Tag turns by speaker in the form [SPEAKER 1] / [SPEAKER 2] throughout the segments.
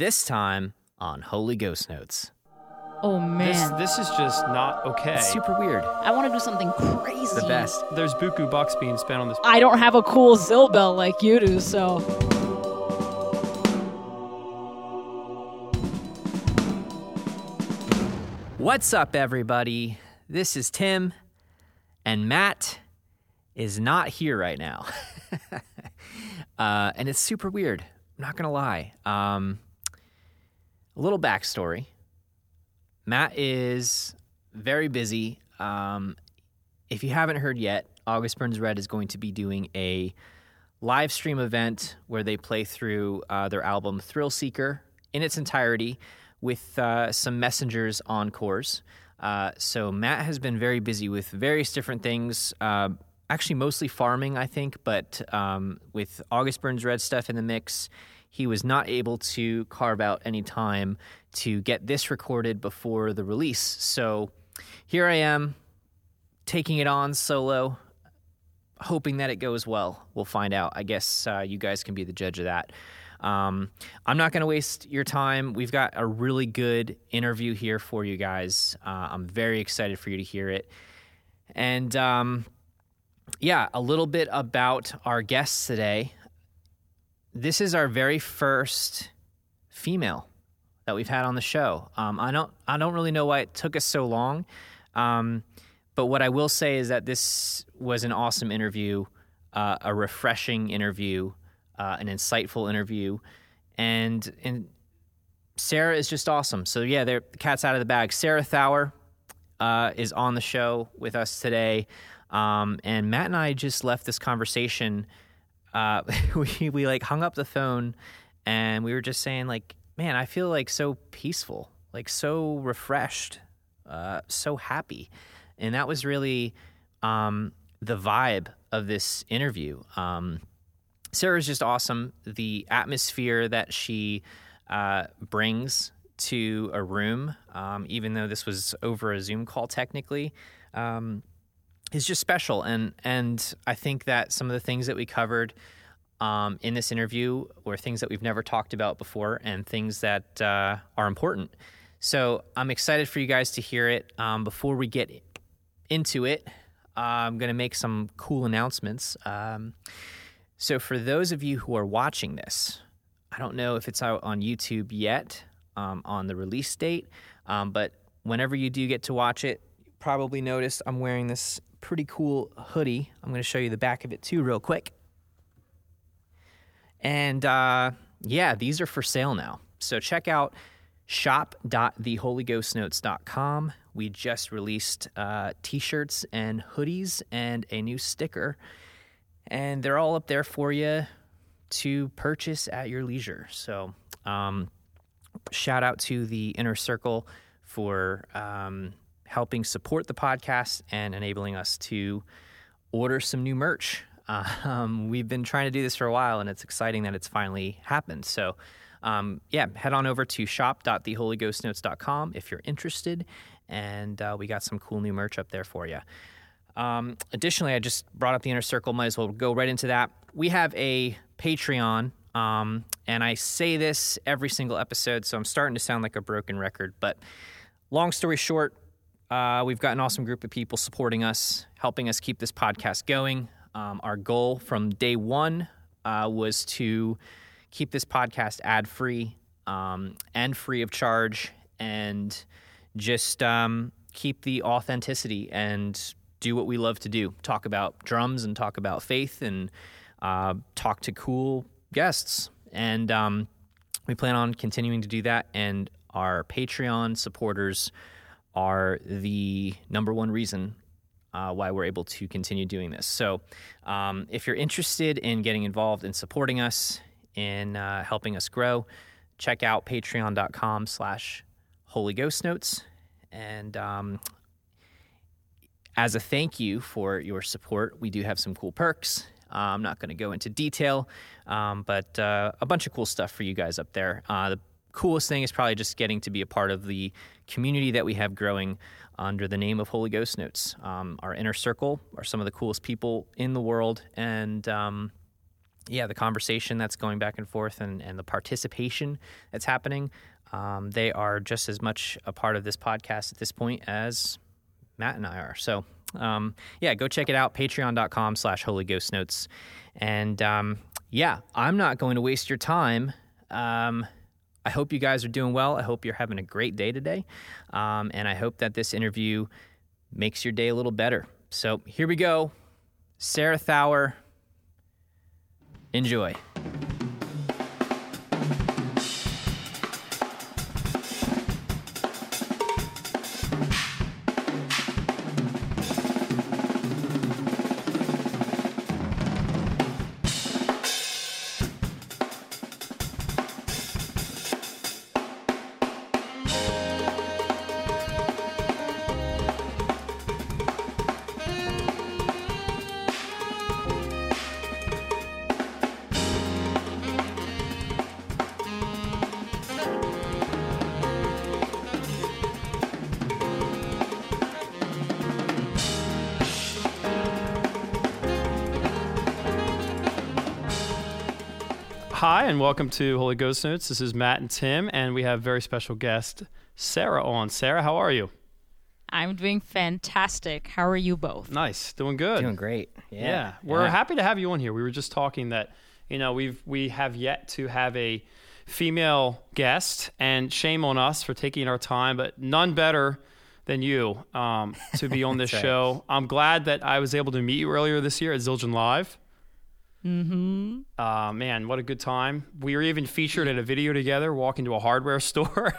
[SPEAKER 1] This time on Holy Ghost Notes.
[SPEAKER 2] Oh man,
[SPEAKER 3] This this is just not okay.
[SPEAKER 1] It's super weird.
[SPEAKER 2] I want to do something crazy.
[SPEAKER 1] The best.
[SPEAKER 3] There's buku box being spent on this.
[SPEAKER 2] I don't have a cool Zilbel like you do, so
[SPEAKER 1] What's up, everybody? This is Tim, and Matt is not here right now. uh, and it's super weird. I'm not going to lie. Um, a little backstory Matt is very busy. Um, if you haven't heard yet, August Burns Red is going to be doing a live stream event where they play through uh, their album Thrill Seeker in its entirety with uh, some messengers encores. Uh, so Matt has been very busy with various different things. Uh, actually, mostly farming, I think, but um, with August Burns Red stuff in the mix, he was not able to carve out any time to get this recorded before the release. So here I am taking it on solo hoping that it goes well. We'll find out. I guess uh, you guys can be the judge of that. Um, I'm not going to waste your time. We've got a really good interview here for you guys. Uh, I'm very excited for you to hear it. And um, yeah, a little bit about our guests today. This is our very first female that we've had on the show. Um, I don't I don't really know why it took us so long. Um, but what I will say is that this was an awesome interview, uh, a refreshing interview, uh, an insightful interview, and and Sarah is just awesome. So yeah, the cat's out of the bag. Sarah Thawer uh, is on the show with us today, um, and Matt and I just left this conversation. Uh, we we like hung up the phone, and we were just saying like, man, I feel like so peaceful, like so refreshed, uh, so happy and that was really um, the vibe of this interview. Um, Sarah's just awesome. The atmosphere that she uh, brings to a room, um, even though this was over a Zoom call technically, um, is just special. And and I think that some of the things that we covered um, in this interview were things that we've never talked about before, and things that uh, are important. So I'm excited for you guys to hear it. Um, before we get into it, uh, I'm going to make some cool announcements. Um, so, for those of you who are watching this, I don't know if it's out on YouTube yet um, on the release date, um, but whenever you do get to watch it, probably noticed I'm wearing this pretty cool hoodie. I'm going to show you the back of it too, real quick. And uh, yeah, these are for sale now. So, check out shop.theholyghostnotes.com. We just released uh, t shirts and hoodies and a new sticker, and they're all up there for you to purchase at your leisure. So, um, shout out to the Inner Circle for um, helping support the podcast and enabling us to order some new merch. Um, we've been trying to do this for a while, and it's exciting that it's finally happened. So, um, yeah, head on over to shop.theholyghostnotes.com if you're interested, and uh, we got some cool new merch up there for you. Um, additionally, I just brought up the inner circle. Might as well go right into that. We have a Patreon, um, and I say this every single episode, so I'm starting to sound like a broken record. But long story short, uh, we've got an awesome group of people supporting us, helping us keep this podcast going. Um, our goal from day one uh, was to keep this podcast ad free um, and free of charge and just um, keep the authenticity and do what we love to do talk about drums and talk about faith and uh, talk to cool guests and um, we plan on continuing to do that and our patreon supporters are the number one reason uh, why we're able to continue doing this so um, if you're interested in getting involved in supporting us in uh, helping us grow check out patreon.com slash holy ghost notes and um, as a thank you for your support, we do have some cool perks. Uh, I'm not going to go into detail, um, but uh, a bunch of cool stuff for you guys up there. Uh, the coolest thing is probably just getting to be a part of the community that we have growing under the name of Holy Ghost Notes. Um, our inner circle are some of the coolest people in the world, and um, yeah, the conversation that's going back and forth and, and the participation that's happening, um, they are just as much a part of this podcast at this point as Matt and I are. So, um, yeah, go check it out, patreon.com slash Holy Ghost Notes. And um, yeah, I'm not going to waste your time. I hope you guys are doing well. I hope you're having a great day today. Um, and I hope that this interview makes your day a little better. So here we go. Sarah Thawer. Enjoy.
[SPEAKER 3] Hi, and welcome to Holy Ghost Notes. This is Matt and Tim, and we have very special guest Sarah on. Sarah, how are you?
[SPEAKER 2] I'm doing fantastic. How are you both?
[SPEAKER 3] Nice, doing good.
[SPEAKER 1] Doing great.
[SPEAKER 3] Yeah,
[SPEAKER 1] Yeah.
[SPEAKER 3] we're
[SPEAKER 1] Yeah.
[SPEAKER 3] happy to have you on here. We were just talking that you know we've we have yet to have a female guest, and shame on us for taking our time, but none better than you um, to be on this
[SPEAKER 1] That's right.
[SPEAKER 3] show. I'm glad that I was able to meet you earlier this year at Zildjian Live.
[SPEAKER 2] Mm-hmm.
[SPEAKER 3] Uh, man, what a good time. We were even featured in a video together walking to a hardware store.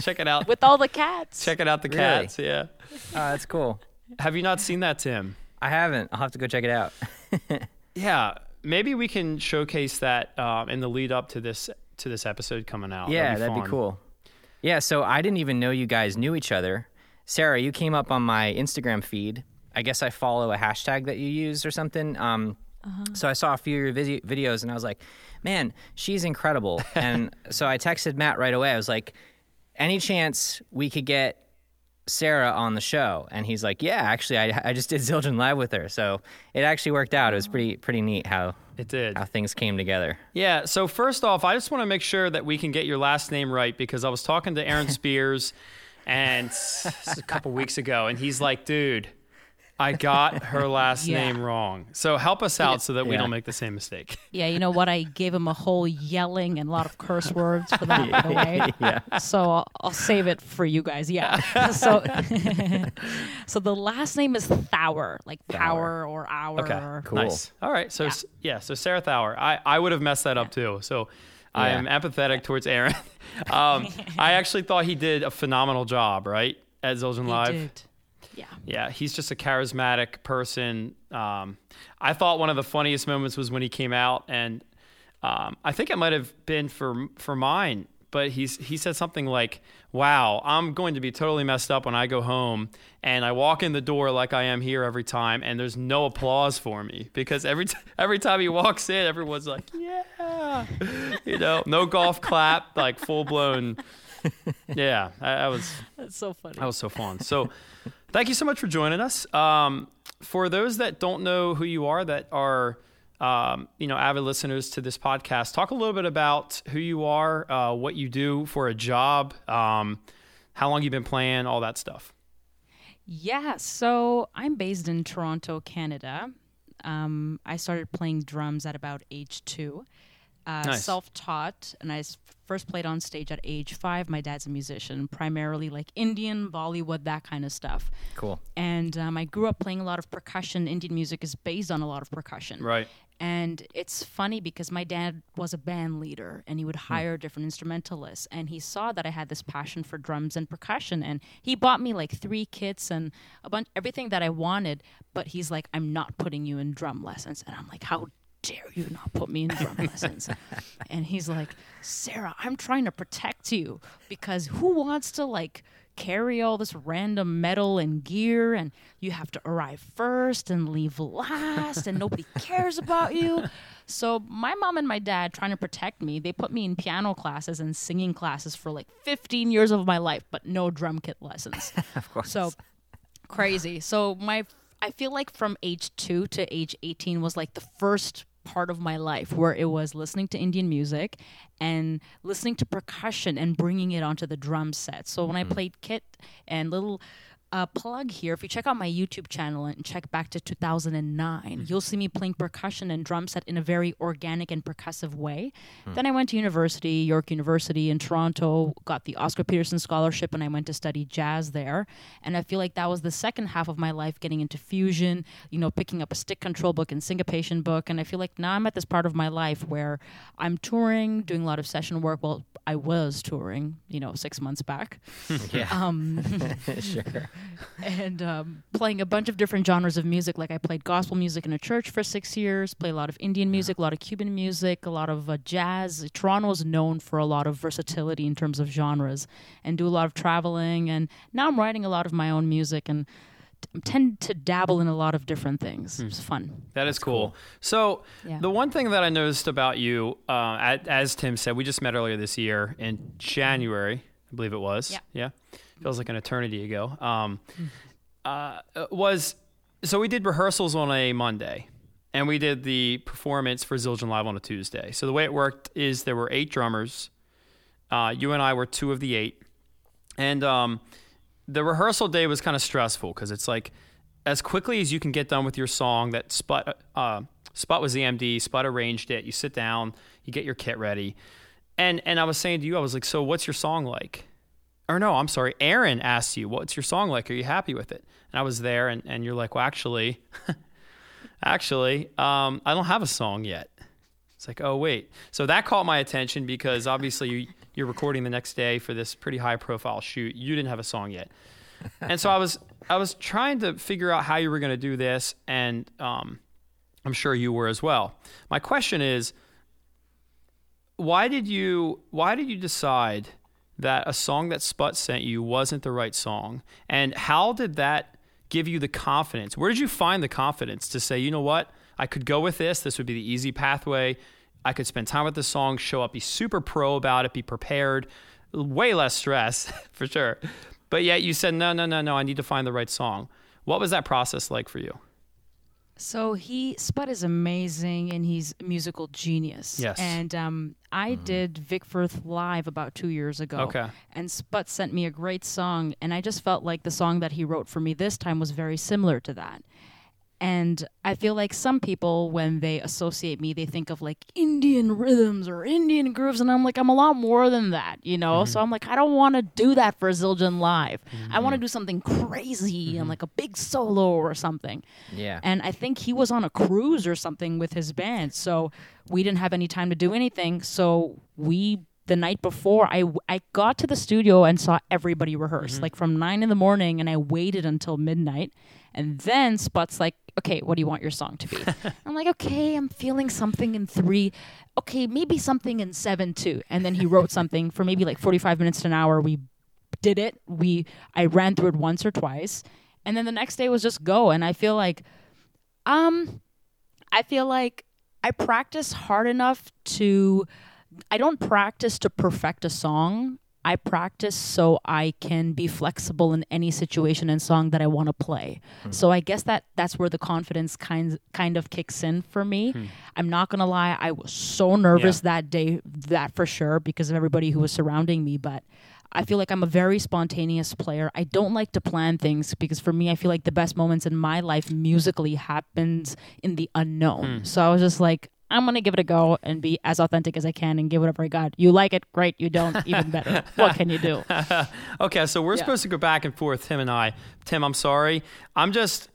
[SPEAKER 3] Check it out.
[SPEAKER 2] With all the cats.
[SPEAKER 3] Check it out, the
[SPEAKER 1] Really?
[SPEAKER 3] cats. Yeah.
[SPEAKER 1] Oh, that's cool.
[SPEAKER 3] Have you not seen that, Tim?
[SPEAKER 1] I haven't. I'll have to go check it out.
[SPEAKER 3] Yeah. Maybe we can showcase that um, in the lead up to this to this episode coming out.
[SPEAKER 1] yeah, that'd be
[SPEAKER 3] fun.
[SPEAKER 1] cool. Yeah, so I didn't even know you guys knew each other. Sarah, you came up on my Instagram feed. I guess I follow a hashtag that you use or something. Um, Uh-huh. So I saw a few of your visi- videos and I was like, man, she's incredible. and so I texted Matt right away. I was like, any chance we could get Sarah on the show? And he's like, yeah, actually, I, I just did Zildjian Live with her. So it actually worked out. It was pretty pretty neat how,
[SPEAKER 3] It did.
[SPEAKER 1] how things came together.
[SPEAKER 3] Yeah. So first off, I just want to make sure that we can get your last name right because I was talking to Aaron Spears and a couple weeks ago, and he's like, "Dude, I got her last
[SPEAKER 2] Yeah.
[SPEAKER 3] name wrong." So help us out so that we don't make the same mistake.
[SPEAKER 2] Yeah, you know what? I gave him a whole yelling and a lot of curse words for that, by the way.
[SPEAKER 1] Yeah.
[SPEAKER 2] So I'll, I'll save it for you guys. Yeah. so, so the last name is Thawer, like power or hour.
[SPEAKER 3] Okay.
[SPEAKER 2] Or,
[SPEAKER 1] Cool.
[SPEAKER 3] Nice. All right. So s- yeah. So Sarah Thawer. I, I would have messed that up too. So I am empathetic towards Aaron. um, I actually thought he did a phenomenal job. Right at Zildjian Live.
[SPEAKER 2] did. Yeah.
[SPEAKER 3] Yeah, he's just a charismatic person. Um, I thought one of the funniest moments was when he came out, and um, I think it might have been for for mine. But he's he said something like, "Wow, I'm going to be totally messed up when I go home, and I walk in the door like I am here every time, and there's no applause for me because every t- every time he walks in, everyone's like, yeah, you know, no golf clap, like full blown." Yeah, I, I was
[SPEAKER 2] That's so funny.
[SPEAKER 3] that was so fun. So, thank you so much for joining us. Um, for those that don't know who you are, that are um, you know avid listeners to this podcast, talk a little bit about who you are, uh, what you do for a job, um, how long you've been playing, all that stuff.
[SPEAKER 2] Yeah, so I'm based in Toronto, Canada. Um, I started playing drums at about age two. Uh,
[SPEAKER 3] Nice.
[SPEAKER 2] Self-taught, and I first played on stage at age five. My dad's a musician, primarily like Indian, Bollywood, that kind of stuff.
[SPEAKER 1] Cool.
[SPEAKER 2] And um, I grew up playing a lot of percussion. Indian music is based on a lot of percussion.
[SPEAKER 3] Right.
[SPEAKER 2] And it's funny because my dad was a band leader and he would hire different instrumentalists. And he saw that I had this passion for drums and percussion. And he bought me like three kits and a bunch, everything that I wanted. But he's like, I'm not putting you in drum lessons. And I'm like, how dare you not put me in drum lessons? And he's like, Sarah, I'm trying to protect you because who wants to like carry all this random metal and gear and you have to arrive first and leave last and nobody cares about you. So my mom and my dad trying to protect me, they put me in piano classes and singing classes for like 15 years of my life, but no drum kit lessons.
[SPEAKER 1] Of course.
[SPEAKER 2] So crazy. So my I feel like from age 2 to age 18 was like the first part of my life where it was listening to Indian music and listening to percussion and bringing it onto the drum set. So when I mm-hmm. played kit and little uh, plug here. If you check out my YouTube channel and check back to 2009, you'll see me playing percussion and drum set in a very organic and percussive way. Then I went to university, York University in Toronto, got the Oscar Peterson Scholarship, and I went to study jazz there. And I feel like that was the second half of my life getting into fusion, you know, picking up a stick control book and syncopation book. And I feel like now I'm at this part of my life where I'm touring, doing a lot of session work. Well, I was touring, you know, six months back
[SPEAKER 1] Yeah.
[SPEAKER 2] um,
[SPEAKER 1] sure.
[SPEAKER 2] And um, playing a bunch of different genres of music. Like I played gospel music in a church for six years, play a lot of Indian music, a lot of Cuban music, a lot of uh, jazz. Toronto is known for a lot of versatility in terms of genres, and do a lot of traveling. And now I'm writing a lot of my own music and t- tend to dabble in a lot of different things. It's fun.
[SPEAKER 3] That is cool. So
[SPEAKER 2] Yeah.
[SPEAKER 3] the one thing that I noticed about you, uh, as, as Tim said, we just met earlier this year in January, I believe it was.
[SPEAKER 2] Yeah.
[SPEAKER 3] Yeah. Feels like an eternity ago. Um, uh, was so we did rehearsals on a Monday, and we did the performance for Zildjian Live on a Tuesday. So the way it worked is there were eight drummers. Uh, you and I were two of the eight, and um, the rehearsal day was kind of stressful because it's like as quickly as you can get done with your song that spot. uh, Sput was the MD, Sput arranged it. You sit down, you get your kit ready, and and I was saying to you, I was like, so what's your song like? Or no, I'm sorry, Aaron asked you, what's your song like? Are you happy with it? And I was there, and and you're like, well, actually, actually, um, I don't have a song yet. It's like, oh wait. So that caught my attention because obviously you, you're recording the next day for this pretty high profile shoot. You didn't have a song yet, and so I was I was trying to figure out how you were going to do this, and um, I'm sure you were as well. My question is, why did you why did you decide that a song that Sput sent you wasn't the right song, and how did that give you the confidence? Where did you find the confidence to say, you know what? I could go with this. This would be the easy pathway. I could spend time with the song, show up, be super pro about it, be prepared, way less stress for sure. But yet you said, no, no, no, no, I need to find the right song. What was that process like for you?
[SPEAKER 2] So he Sput is amazing and he's a musical genius.
[SPEAKER 3] Yes.
[SPEAKER 2] And um, I did Vic Firth live about two years ago.
[SPEAKER 3] Okay.
[SPEAKER 2] And Sput sent me a great song, and I just felt like the song that he wrote for me this time was very similar to that. And I feel like some people, when they associate me, they think of like Indian rhythms or Indian grooves. And I'm like, I'm a lot more than that, you know? So mm-hmm. I'm like, I don't want to do that for Zildjian Live. I want to mm-hmm. do something crazy and mm-hmm. like a big solo or something.
[SPEAKER 1] Yeah.
[SPEAKER 2] And I think he was on a cruise or something with his band. So we didn't have any time to do anything. So we, the night before, I, I got to the studio and saw everybody rehearse, like from nine in the morning, and I waited until midnight. And then Sput's like, okay, what do you want your song to be? I'm like, okay, I'm feeling something in three. Okay, maybe something in seven too. And then he wrote something for maybe like 45 minutes to an hour. We did it. We I ran through it once or twice. And then the next day was just go. And I feel like um I feel like I practice hard enough to I don't practice to perfect a song. I practice so I can be flexible in any situation and song that I want to play. Hmm. So I guess that that's where the confidence kind kind of kicks in for me. Hmm. I'm not gonna lie, I was so nervous that day, that for sure, because of everybody who was surrounding me. But I feel like I'm a very spontaneous player. I don't like to plan things because for me, I feel like the best moments in my life musically happens in the unknown. Hmm. So I was just like, I'm gonna give it a go and be as authentic as I can and give whatever I got. You like it, great. You don't, even better. what can you do?
[SPEAKER 3] Okay, so we're
[SPEAKER 2] Yeah.
[SPEAKER 3] supposed to go back and forth, Tim and I. Tim, I'm sorry. I'm just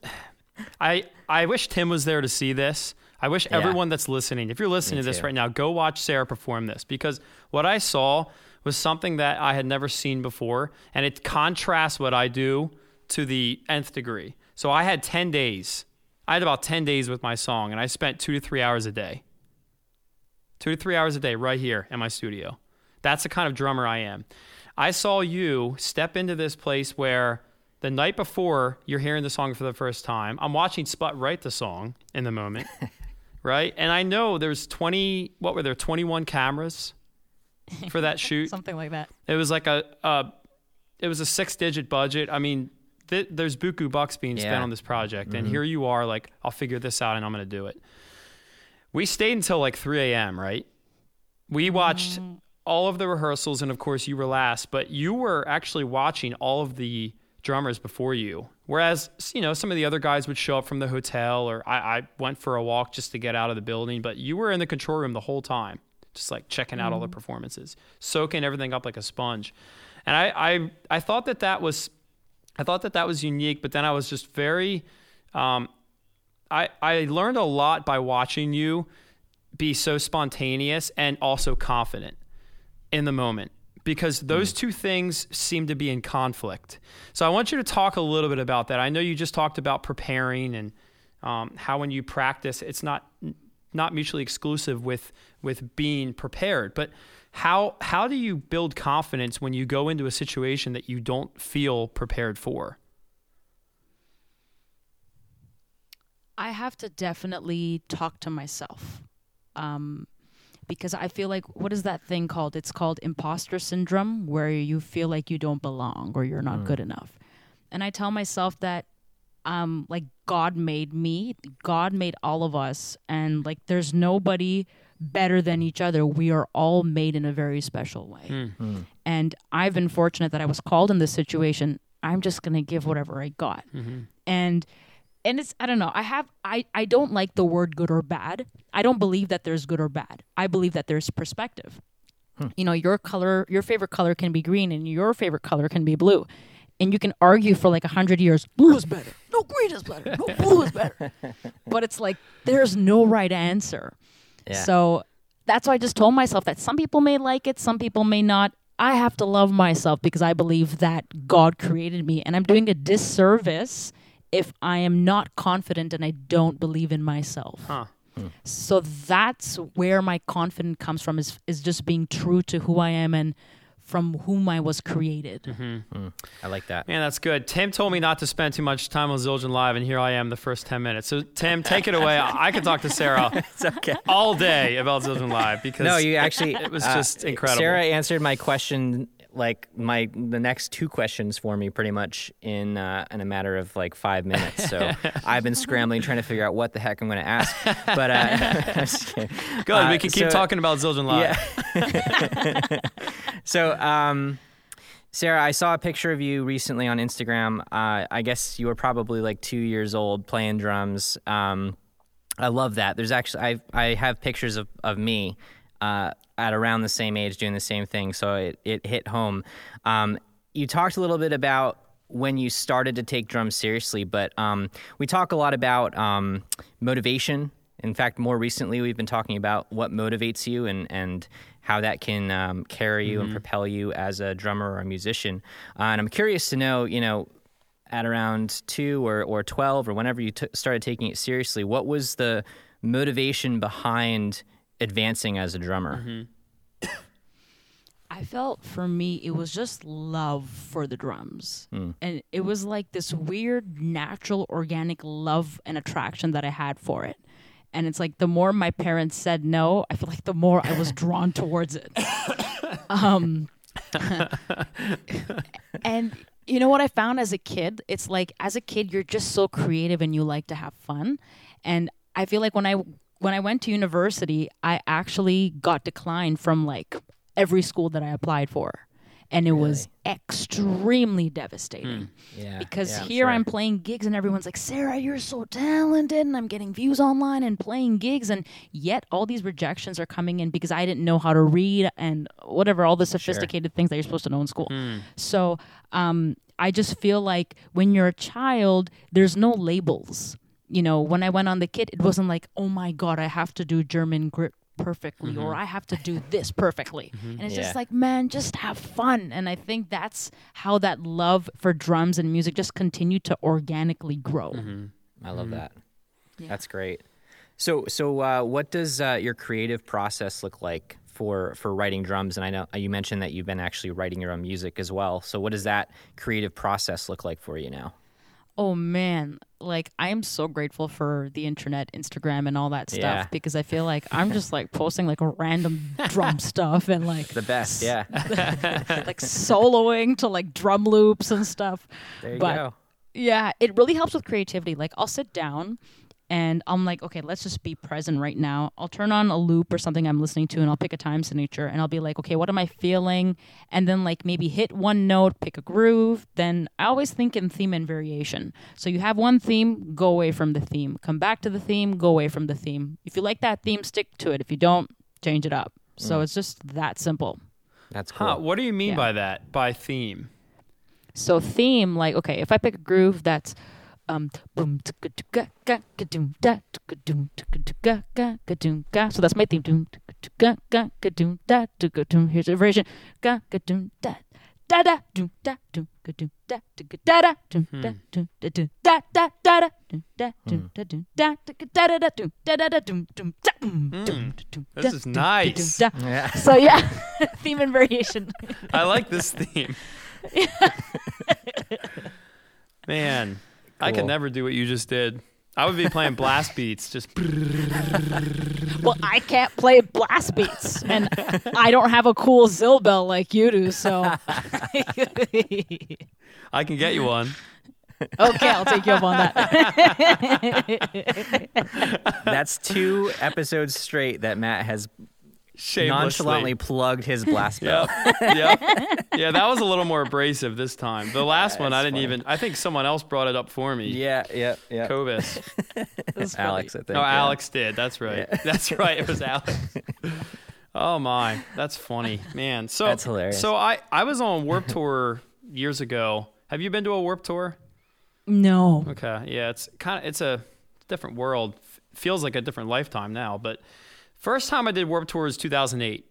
[SPEAKER 3] I I wish Tim was there to see this. I wish
[SPEAKER 1] Yeah.
[SPEAKER 3] everyone that's listening, if you're listening
[SPEAKER 1] Me
[SPEAKER 3] to this
[SPEAKER 1] too.
[SPEAKER 3] right now, go watch Sarah perform this because what I saw was something that I had never seen before, and it contrasts what I do to the nth degree. So I had 10 days. I had about 10 days with my song, and I spent two to three hours a day. Two to three hours a day right here in my studio. That's the kind of drummer I am. I saw you step into this place where the night before you're hearing the song for the first time. I'm watching Sput write the song in the moment, right? And I know there's 20, what were there, 21 cameras for that shoot?
[SPEAKER 2] Something like that.
[SPEAKER 3] It was like a, uh, it was a six digit budget. I mean, th- there's buku bucks being spent on this project, and mm-hmm. here you are, like, I'll figure this out and I'm going to do it. we stayed until like 3 a.m. Right? We watched mm-hmm. all of the rehearsals, and of course you were last, but you were actually watching all of the drummers before you. Whereas, you know, some of the other guys would show up from the hotel, or I, I went for a walk just to get out of the building, but you were in the control room the whole time, just like checking out all the mm-hmm. performances, soaking everything up like a sponge. And I, I, I thought that that was, I thought that that was unique, but then I was just very, um, I, I learned a lot by watching you be so spontaneous and also confident in the moment because those two things seem to be in conflict. So I want you to talk a little bit about that. I know you just talked about preparing and um, how when you practice, it's not not mutually exclusive with with being prepared. But how how do you build confidence when you go into a situation that you don't feel prepared for?
[SPEAKER 2] I have to definitely talk to myself. Um, because I feel like what is that thing called? It's called imposter syndrome, where you feel like you don't belong or you're not good enough. And I tell myself that um like God made me, God made all of us and like there's nobody better than each other. We are all made in a very special way. Hmm. Hmm. And I've been fortunate that I was called in this situation. I'm just going to give whatever I got. Mm-hmm. And and it's I don't know. I have I I don't like the word good or bad. I don't believe that there's good or bad. I believe that there's perspective. Hmm. You know, your color, your favorite color can be green, and your favorite color can be blue, and you can argue for like a hundred years. Blue is better. No, green is better. No, blue is better. but it's like there's no right answer.
[SPEAKER 1] Yeah.
[SPEAKER 2] So that's why I just told myself that some people may like it, some people may not. I have to love myself because I believe that God created me, and I'm doing a disservice if I am not confident and I don't believe in myself.
[SPEAKER 3] Huh. Hmm.
[SPEAKER 2] So that's where my confidence comes from is is just being true to who I am and from whom I was created.
[SPEAKER 1] I like that.
[SPEAKER 3] Man, that's good. Tim told me not to spend too much time on Zildjian Live, and here I am the first 10 minutes. So, Tim, take it away. I could talk to Sarah
[SPEAKER 1] It's okay.
[SPEAKER 3] all day about Zildjian Live because
[SPEAKER 1] No, you actually.
[SPEAKER 3] it was
[SPEAKER 1] uh,
[SPEAKER 3] just incredible.
[SPEAKER 1] Sarah answered my question, like my the next two questions for me, pretty much in uh, in a matter of like five minutes. So I've been scrambling trying to figure out what the heck I'm going to ask. But uh, kidding.
[SPEAKER 3] Good.
[SPEAKER 1] Uh,
[SPEAKER 3] we can keep
[SPEAKER 1] so-
[SPEAKER 3] talking about Zildjian Live.
[SPEAKER 1] Yeah. so, um, Sarah, I saw a picture of you recently on Instagram. Uh, I guess you were probably like two years old playing drums. Um, I love that. There's actually I I have pictures of of me uh, at around the same age doing the same thing, so it it hit home. Um, you talked a little bit about when you started to take drums seriously, but um, we talk a lot about um, motivation. In fact, more recently, we've been talking about what motivates you and and how that can um, carry you and propel you as a drummer or a musician. Uh, and I'm curious to know, you know, at around two or, or 12 or whenever you t- started taking it seriously, what was the motivation behind advancing as a drummer?
[SPEAKER 2] I felt for me it was just love for the drums. And it was like this weird natural organic love and attraction that I had for it. And it's like the more my parents said no, I feel like the more I was drawn towards it. Um and you know what I found as a kid? It's like as a kid you're just so creative and you like to have fun. And I feel like when I when I went to university, I actually got declined from like every school that I applied for. And it was extremely devastating
[SPEAKER 1] Yeah.
[SPEAKER 2] because
[SPEAKER 1] yeah, I'm
[SPEAKER 2] here
[SPEAKER 1] sure.
[SPEAKER 2] I'm playing gigs and everyone's like, Sarah, you're so talented, and I'm getting views online and playing gigs, and yet all these rejections are coming in because I didn't know how to read and whatever all the sophisticated things that you're supposed to know in school. So um, I just feel like when you're a child, there's no labels. You know, when I went on the kit, it wasn't like, oh my god, I have to do German grip perfectly or I have to do this perfectly. And it's
[SPEAKER 1] Yeah.
[SPEAKER 2] just like, man, just have fun. And I think that's how that love for drums and music just continued to organically grow.
[SPEAKER 1] I love that. That's great. So, so uh, what does uh, your creative process look like for for writing drums? And I know you mentioned that you've been actually writing your own music as well. So, what does that creative process look like for you now?
[SPEAKER 2] Oh man, like I am so grateful for the internet, Instagram, and all that stuff
[SPEAKER 1] Yeah.
[SPEAKER 2] because I feel like I'm just like posting like random drum stuff and like
[SPEAKER 1] The best, yeah.
[SPEAKER 2] like soloing to like drum loops and stuff.
[SPEAKER 1] There you
[SPEAKER 2] But-
[SPEAKER 1] go.
[SPEAKER 2] Yeah, it really helps with creativity. Like I'll sit down and I'm like, okay, let's just be present right now. I'll turn on a loop or something I'm listening to and I'll pick a time signature and I'll be like, okay, what am I feeling? And then like maybe hit one note, pick a groove. Then I always think in theme and variation. So you have one theme, go away from the theme. Come back to the theme, go away from the theme. If you like that theme, stick to it. If you don't, change it up. So mm. it's just that simple.
[SPEAKER 1] That's cool.
[SPEAKER 3] Huh, what do you mean
[SPEAKER 2] Yeah.
[SPEAKER 3] by that? By theme?
[SPEAKER 2] So theme, like okay, if I pick a groove that's um boom ticka ticka ga ga doom da ticka doom ticka ticka ga ga doom ga. So that's my theme. Doom ticka ticka ga ga doom da ticka doom. Here's a version. Doom
[SPEAKER 3] This is nice.
[SPEAKER 1] Yeah.
[SPEAKER 2] So yeah, theme and variation.
[SPEAKER 3] I like this theme. Man, I could never do what you just did. I would be playing blast beats, just
[SPEAKER 2] Well, I can't play blast beats, and I don't have a cool zill bell like you do. So,
[SPEAKER 3] I can get you one.
[SPEAKER 2] Okay, I'll take you up on that.
[SPEAKER 1] That's two episodes straight that Matt has
[SPEAKER 3] Shamelessly.
[SPEAKER 1] Nonchalantly plugged his blast bell.
[SPEAKER 3] Yep. yep. Yeah, that was a little more abrasive this time. The last one, I didn't
[SPEAKER 1] funny.
[SPEAKER 3] even. I think someone else brought it up for me.
[SPEAKER 1] Yeah, yeah, yeah.
[SPEAKER 3] Cobus.
[SPEAKER 1] Alex, I think.
[SPEAKER 3] Oh,
[SPEAKER 1] yeah.
[SPEAKER 3] Alex did. That's right. That's right. It was Alex. oh my, that's funny, man. So
[SPEAKER 1] That's hilarious.
[SPEAKER 3] So I I was on Warped Tour years ago. Have you been to a Warped Tour?
[SPEAKER 2] No,
[SPEAKER 3] Okay, yeah, it's kind of it's a different world. F- feels like a different lifetime now. But first time I did Warped Tour was 2008.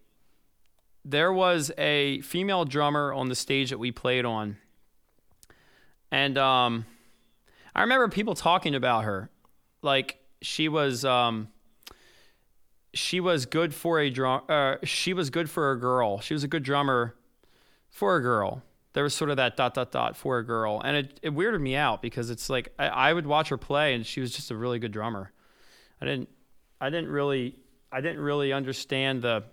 [SPEAKER 3] There was a female drummer on the stage that we played on, and um, I remember people talking about her, like she was um, she was good for a drum. Uh, she was good for a girl. She was a good drummer for a girl. There was sort of that dot dot dot for a girl, and it, it weirded me out because it's like I, I would watch her play, and she was just a really good drummer. I didn't I didn't really I didn't really understand the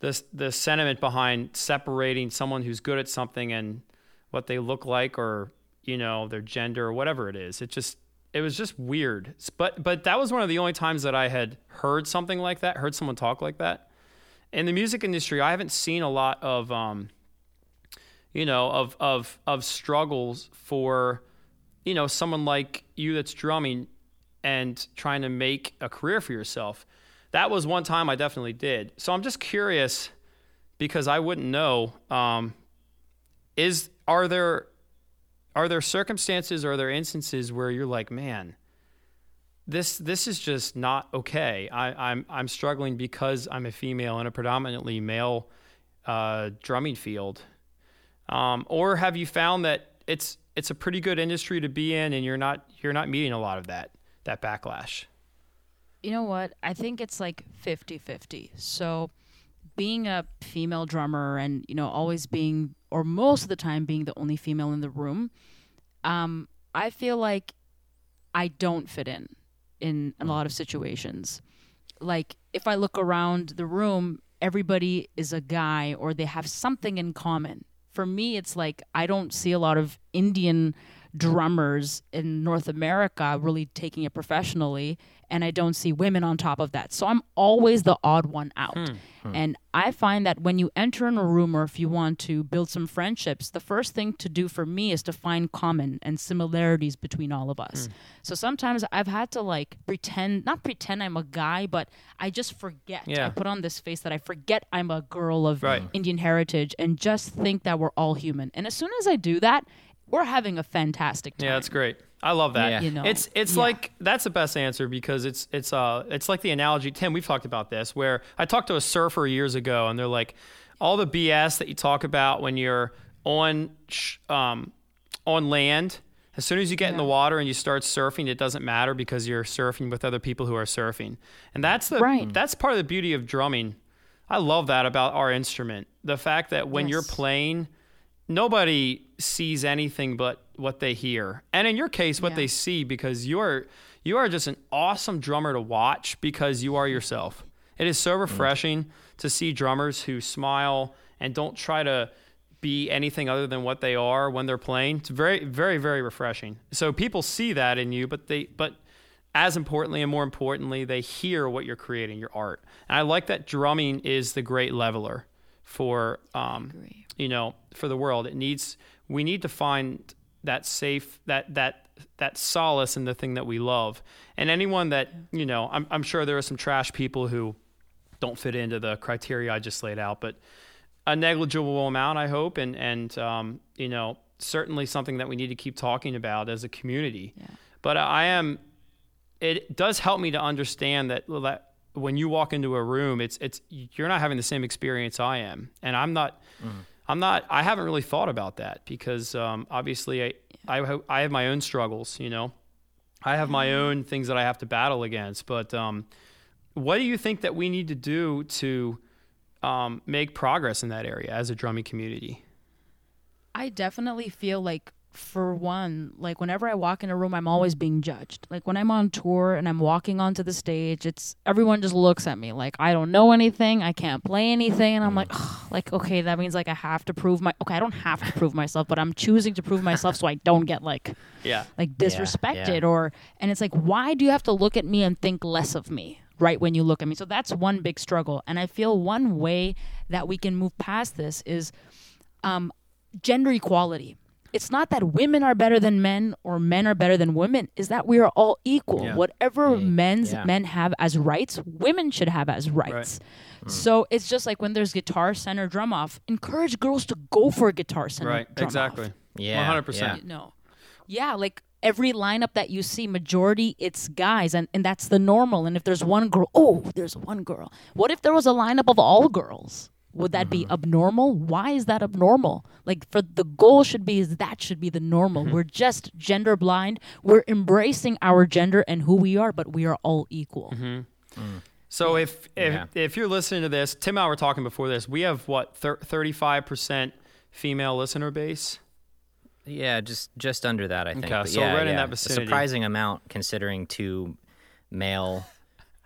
[SPEAKER 3] the the sentiment behind separating someone who's good at something and what they look like or you know their gender or whatever it is. It just it was just weird. But but that was one of the only times that I had heard something like that, heard someone talk like that. In the music industry, I haven't seen a lot of um, you know, of of of struggles for, you know, someone like you that's drumming and trying to make a career for yourself. That was one time I definitely did. So I'm just curious because I wouldn't know. Um, is are there are there circumstances or are there instances where you're like, man, this this is just not okay. I, I'm I'm struggling because I'm a female in a predominantly male uh, drumming field. Um, or have you found that it's it's a pretty good industry to be in, and you're not you're not meeting a lot of that that backlash?
[SPEAKER 2] You know what? I think it's like 50-50. So, being a female drummer and you know always being or most of the time being the only female in the room, um, I feel like I don't fit in in a lot of situations. Like if I look around the room, everybody is a guy or they have something in common. For me, it's like I don't see a lot of Indian drummers in North America really taking it professionally, and I don't see women on top of that. So I'm always the odd one out. Hmm. Hmm. And I find that when you enter in a room or if you want to build some friendships, the first thing to do for me is to find common and similarities between all of us. Hmm. So sometimes I've had to like pretend, not pretend I'm a guy, but I just forget.
[SPEAKER 3] Yeah.
[SPEAKER 2] I put on this face that I forget I'm a girl of
[SPEAKER 3] Right.
[SPEAKER 2] Indian heritage and just think that we're all human. And as soon as I do that, we're having a fantastic time.
[SPEAKER 3] Yeah, that's great. I love that.
[SPEAKER 1] Yeah.
[SPEAKER 2] You know,
[SPEAKER 3] It's it's
[SPEAKER 2] Yeah.
[SPEAKER 3] like that's the best answer because it's it's uh it's like the analogy Tim we've talked about this where I talked to a surfer years ago and they're like all the BS that you talk about when you're on um on land as soon as you get in the water and you start surfing it doesn't matter because you're surfing with other people who are surfing and that's the
[SPEAKER 2] Right.
[SPEAKER 3] that's part of the beauty of drumming I love that about our instrument the fact that when you're playing nobody sees anything but what they hear. And in your case what
[SPEAKER 2] Yeah.
[SPEAKER 3] they see because you're you are just an awesome drummer to watch because you are yourself. It is so mm. refreshing to see drummers who smile and don't try to be anything other than what they are when they're playing. It's very very very refreshing. So people see that in you but they but as importantly and more importantly, they hear what you're creating, your art. And I like that drumming is the great leveler for um, you know for the world. It needs we need to find that safe that that that solace in the thing that we love. And anyone that you know, I'm I'm sure there are some trash people who don't fit into the criteria I just laid out, but a negligible amount, I hope, and and um, you know certainly something that we need to keep talking about as a community.
[SPEAKER 2] Yeah.
[SPEAKER 3] But I am. It does help me to understand that that when you walk into a room, it's it's you're not having the same experience I am, and I'm not. I'm not. I haven't really thought about that because um, obviously I, I I have my own struggles. You know, I have my own things that I have to battle against. But um, what do you think that we need to do to um, make progress in that area as a drumming community?
[SPEAKER 2] I definitely feel like for one, like whenever I walk in a room, I'm always being judged. Like when I'm on tour and I'm walking onto the stage, it's everyone just looks at me like I don't know anything, I can't play anything, and I'm like, "Ugh," like okay, that means like I have to prove my. Okay, I don't have to prove myself, but I'm choosing to prove myself so I don't get like
[SPEAKER 3] Yeah.
[SPEAKER 2] like disrespected
[SPEAKER 1] yeah.
[SPEAKER 2] or and it's like why do you have to look at me and think less of me right when you look at me so that's one big struggle and i feel one way that we can move past this is um, gender equality it's not that women are better than men or men are better than women is that we are all equal
[SPEAKER 3] Yeah.
[SPEAKER 2] whatever men's
[SPEAKER 1] yeah.
[SPEAKER 2] men have as rights women should have as rights so it's just like when there's guitar center drum off encourage girls to go for a guitar center
[SPEAKER 3] Right.
[SPEAKER 2] drum off.
[SPEAKER 3] Exactly.
[SPEAKER 1] Yeah,
[SPEAKER 3] 100%.
[SPEAKER 1] yeah.
[SPEAKER 2] No. Yeah, like every lineup that you see, majority it's guys, and, and that's the normal. And if there's one girl, oh, there's one girl. What if there was a lineup of all girls? Would that be mm-hmm. abnormal? Why is that abnormal? Like for the goal should be is that should be the normal. Mm-hmm. We're just gender blind. We're embracing our gender and who we are, but we are all equal. Mm-hmm. Mm.
[SPEAKER 3] So if if,
[SPEAKER 1] Yeah.
[SPEAKER 3] if you're listening to this, Tim and I were talking before this. We have what thirty five percent female listener base.
[SPEAKER 1] Yeah, just just under that, I think.
[SPEAKER 3] Okay,
[SPEAKER 1] But
[SPEAKER 3] so
[SPEAKER 1] yeah,
[SPEAKER 3] right in that vicinity.
[SPEAKER 1] A surprising amount considering two male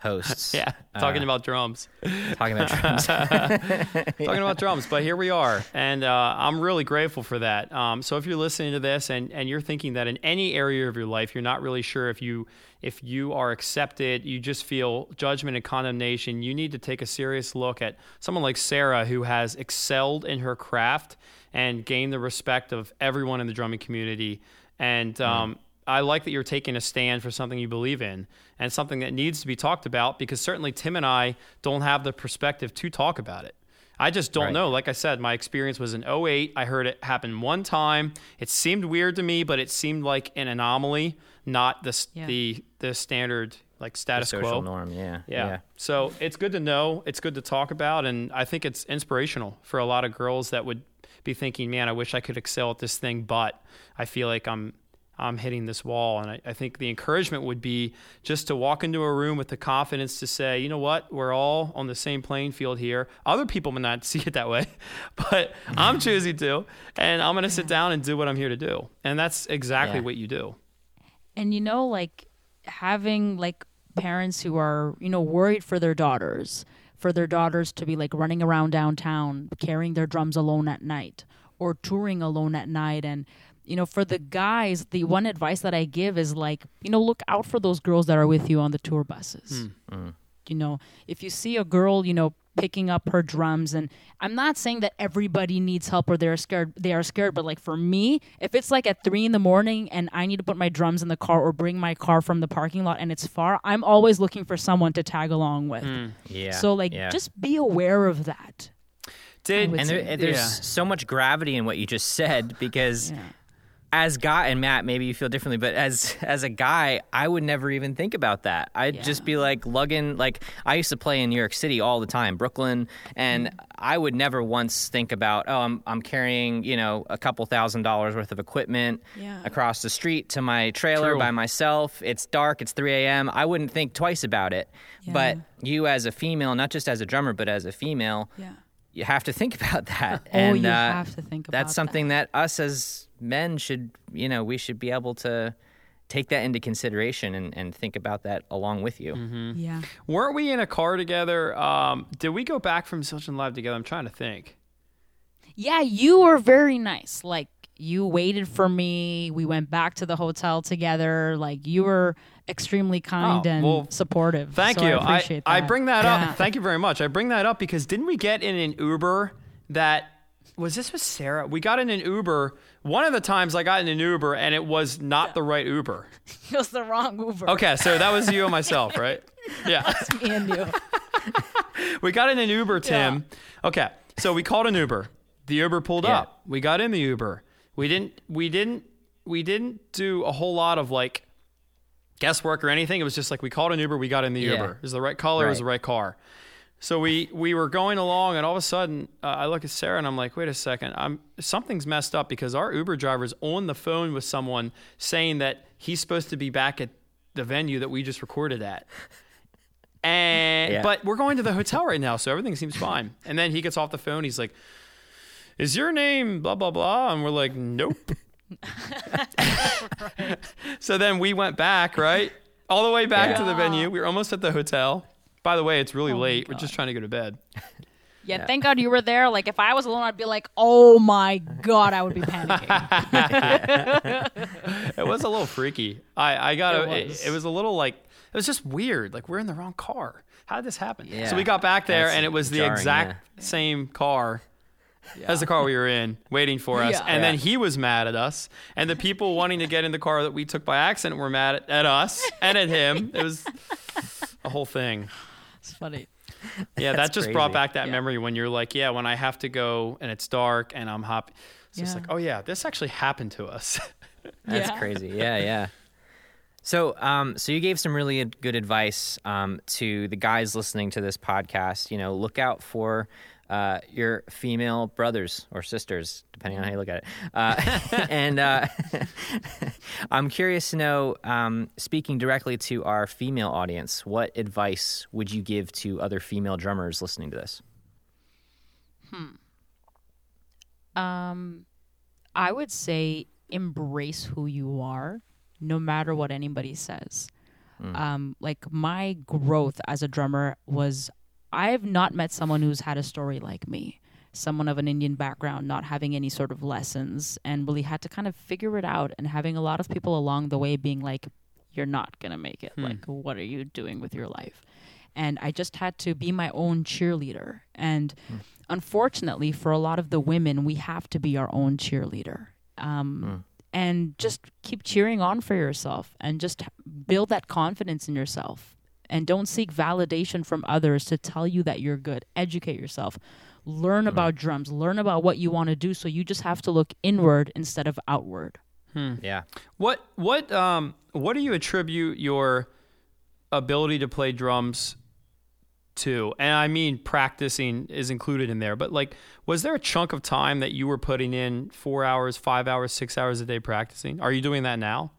[SPEAKER 1] hosts.
[SPEAKER 3] Yeah, talking
[SPEAKER 1] uh,
[SPEAKER 3] about drums.
[SPEAKER 1] talking about drums.
[SPEAKER 3] talking about drums, but here we are, and uh, I'm really grateful for that. Um, so if you're listening to this and, and you're thinking that in any area of your life you're not really sure if you if you are accepted, you just feel judgment and condemnation, you need to take a serious look at someone like Sarah who has excelled in her craft and gained the respect of everyone in the drumming community. And um, I like that you're taking a stand for something you believe in and something that needs to be talked about because certainly Tim and I don't have the perspective to talk about it. I just don't
[SPEAKER 1] Right.
[SPEAKER 3] know. Like I said, my experience was in 08. I heard it happen one time. It seemed weird to me, but it seemed like an anomaly, not the
[SPEAKER 2] Yeah.
[SPEAKER 3] the the standard like
[SPEAKER 1] The
[SPEAKER 3] status
[SPEAKER 1] social
[SPEAKER 3] quo.
[SPEAKER 1] norm, yeah.
[SPEAKER 3] Yeah. So it's good to know. It's good to talk about, and I think it's inspirational for a lot of girls that would be thinking, "Man, I wish I could excel at this thing, but I feel like I'm I'm hitting this wall." And I, I think the encouragement would be just to walk into a room with the confidence to say, "You know what? We're all on the same playing field here." Other people may not see it that way, but I'm choosing to, and I'm going to sit down and do what I'm here to do, and that's exactly
[SPEAKER 1] Yeah.
[SPEAKER 3] what you do.
[SPEAKER 2] and you know like having like parents who are you know worried for their daughters for their daughters to be like running around downtown carrying their drums alone at night or touring alone at night and you know for the guys the one advice that i give is like you know look out for those girls that are with you on the tour buses hmm. mm. you know if you see a girl you know picking up her drums and i'm not saying that everybody needs help or they're scared they are scared but like for me if it's like at three in the morning and i need to put my drums in the car or bring my car from the parking lot and it's far i'm always looking for someone to tag along with hmm.
[SPEAKER 1] Yeah.
[SPEAKER 2] so like
[SPEAKER 1] yeah.
[SPEAKER 2] just be aware of that
[SPEAKER 3] Did
[SPEAKER 1] and
[SPEAKER 2] say-
[SPEAKER 1] there, there's
[SPEAKER 3] Yeah.
[SPEAKER 1] so much gravity in what you just said because
[SPEAKER 2] Yeah.
[SPEAKER 1] As guy and Matt, maybe you feel differently, but as as a guy, I would never even think about that. I'd just be like lugging like I used to play in New York City all the time, Brooklyn, and
[SPEAKER 2] Mm-hmm.
[SPEAKER 1] I would never once think about oh I'm I'm carrying you know a couple thousand dollars worth of equipment
[SPEAKER 2] Yeah.
[SPEAKER 1] across the street to my trailer
[SPEAKER 3] True.
[SPEAKER 1] by myself. It's dark. It's 3 a.m. I wouldn't think twice about it. But you as a female, not just as a drummer, but as a female,
[SPEAKER 2] yeah
[SPEAKER 1] you have to think about that.
[SPEAKER 2] Oh,
[SPEAKER 1] and
[SPEAKER 2] you
[SPEAKER 1] uh,
[SPEAKER 2] have to think about
[SPEAKER 1] that's something that. us as men should, you know, we should be able to take that into consideration and, and think about that along with you.
[SPEAKER 3] Mm-hmm.
[SPEAKER 2] yeah
[SPEAKER 3] Weren't we in a car together? Um, did we go back from Zildjian Live together? I'm trying to think.
[SPEAKER 2] yeah you were very nice like you waited for me we went back to the hotel together like you were extremely kind
[SPEAKER 3] Oh,
[SPEAKER 2] and
[SPEAKER 3] well,
[SPEAKER 2] supportive.
[SPEAKER 3] Thank
[SPEAKER 2] so
[SPEAKER 3] you.
[SPEAKER 2] I appreciate that.
[SPEAKER 3] I, bring that
[SPEAKER 2] Yeah.
[SPEAKER 3] up. Thank you very much. I bring that up because didn't we get in an Uber that was this with Sarah? We got in an Uber. One of the times I got in an Uber and it was not the right Uber.
[SPEAKER 2] it was the wrong Uber.
[SPEAKER 3] Okay, so that was you and myself, right? Yeah.
[SPEAKER 2] Me and you.
[SPEAKER 3] We got in an Uber, Tim. Okay, so we called an Uber. The Uber pulled
[SPEAKER 1] Yeah.
[SPEAKER 3] up. We got in the Uber. We didn't. We didn't. We didn't do a whole lot of like guesswork or anything. It was just like we called an Uber. We got in the
[SPEAKER 1] Yeah.
[SPEAKER 3] Uber. It was the right color. It was the
[SPEAKER 1] Right.
[SPEAKER 3] right car. So we we were going along, and all of a sudden, uh, I look at Sarah and I'm like, "Wait a second, I'm something's messed up because our Uber driver's on the phone with someone saying that he's supposed to be back at the venue that we just recorded at." And
[SPEAKER 1] Yeah.
[SPEAKER 3] but we're going to the hotel right now, so everything seems fine. And then he gets off the phone. He's like, "Is your name blah blah blah?" And we're like, "Nope." So then we went back, right, all the way back
[SPEAKER 1] Yeah.
[SPEAKER 3] to the venue. We were almost at the hotel. By the way, it's really
[SPEAKER 2] Oh
[SPEAKER 3] late. We're just trying to go to bed.
[SPEAKER 2] Yeah, thank God you were there. Like, if I was alone, I'd be like, oh my God, I would be panicking.
[SPEAKER 3] It was a little freaky. I I got
[SPEAKER 2] It
[SPEAKER 3] it,
[SPEAKER 2] was.
[SPEAKER 3] it. It was a little like it was just weird. Like we're in the wrong car. How did this happen?
[SPEAKER 1] Yeah.
[SPEAKER 3] So we got back there,
[SPEAKER 1] That's
[SPEAKER 3] and it was the
[SPEAKER 1] jarring,
[SPEAKER 3] exact same car as the car we were in, waiting for us.
[SPEAKER 2] Yeah.
[SPEAKER 3] And then he was mad at us, and the people wanting to get in the car that we took by accident were mad at, at us and at him. It was a whole thing.
[SPEAKER 2] It's funny.
[SPEAKER 3] Yeah, that
[SPEAKER 1] That's
[SPEAKER 3] just brought back that
[SPEAKER 2] Yeah.
[SPEAKER 3] memory when you're like, yeah, when I have to go and it's dark and I'm happy. It's just like, oh yeah, this actually happened to us.
[SPEAKER 1] That's
[SPEAKER 2] Yeah.
[SPEAKER 1] crazy. Yeah, yeah. So, um, so you gave some really good advice um, to the guys listening to this podcast. You know, look out for uh, your female brothers or sisters, depending on how you look at it. Uh, and uh, I'm curious to know, um, speaking directly to our female audience, what advice would you give to other female drummers listening to this? Hmm.
[SPEAKER 2] Um, I would say embrace who you are, no matter what anybody says. Um, like my growth as a drummer was, I have not met someone who's had a story like me. Someone of an Indian background, not having any sort of lessons, and really had to kind of figure it out, and having a lot of people along the way being like, "You're not gonna make it. Hmm. Like, what are you doing with your life?" and I just had to be my own cheerleader. And hmm. unfortunately, for a lot of the women, we have to be our own cheerleader. Um, hmm. And just keep cheering on for yourself and just build that confidence in yourself. And don't seek validation from others to tell you that you're good. Educate yourself. Learn about drums. Learn about what you want to do. So you just have to look inward instead of outward.
[SPEAKER 1] Yeah.
[SPEAKER 3] What what um what do you attribute your ability to play drums to? And I mean practicing is included in there, but like was there a chunk of time that you were putting in 4 hours, 5 hours, 6 hours a day practicing? Are you doing that now?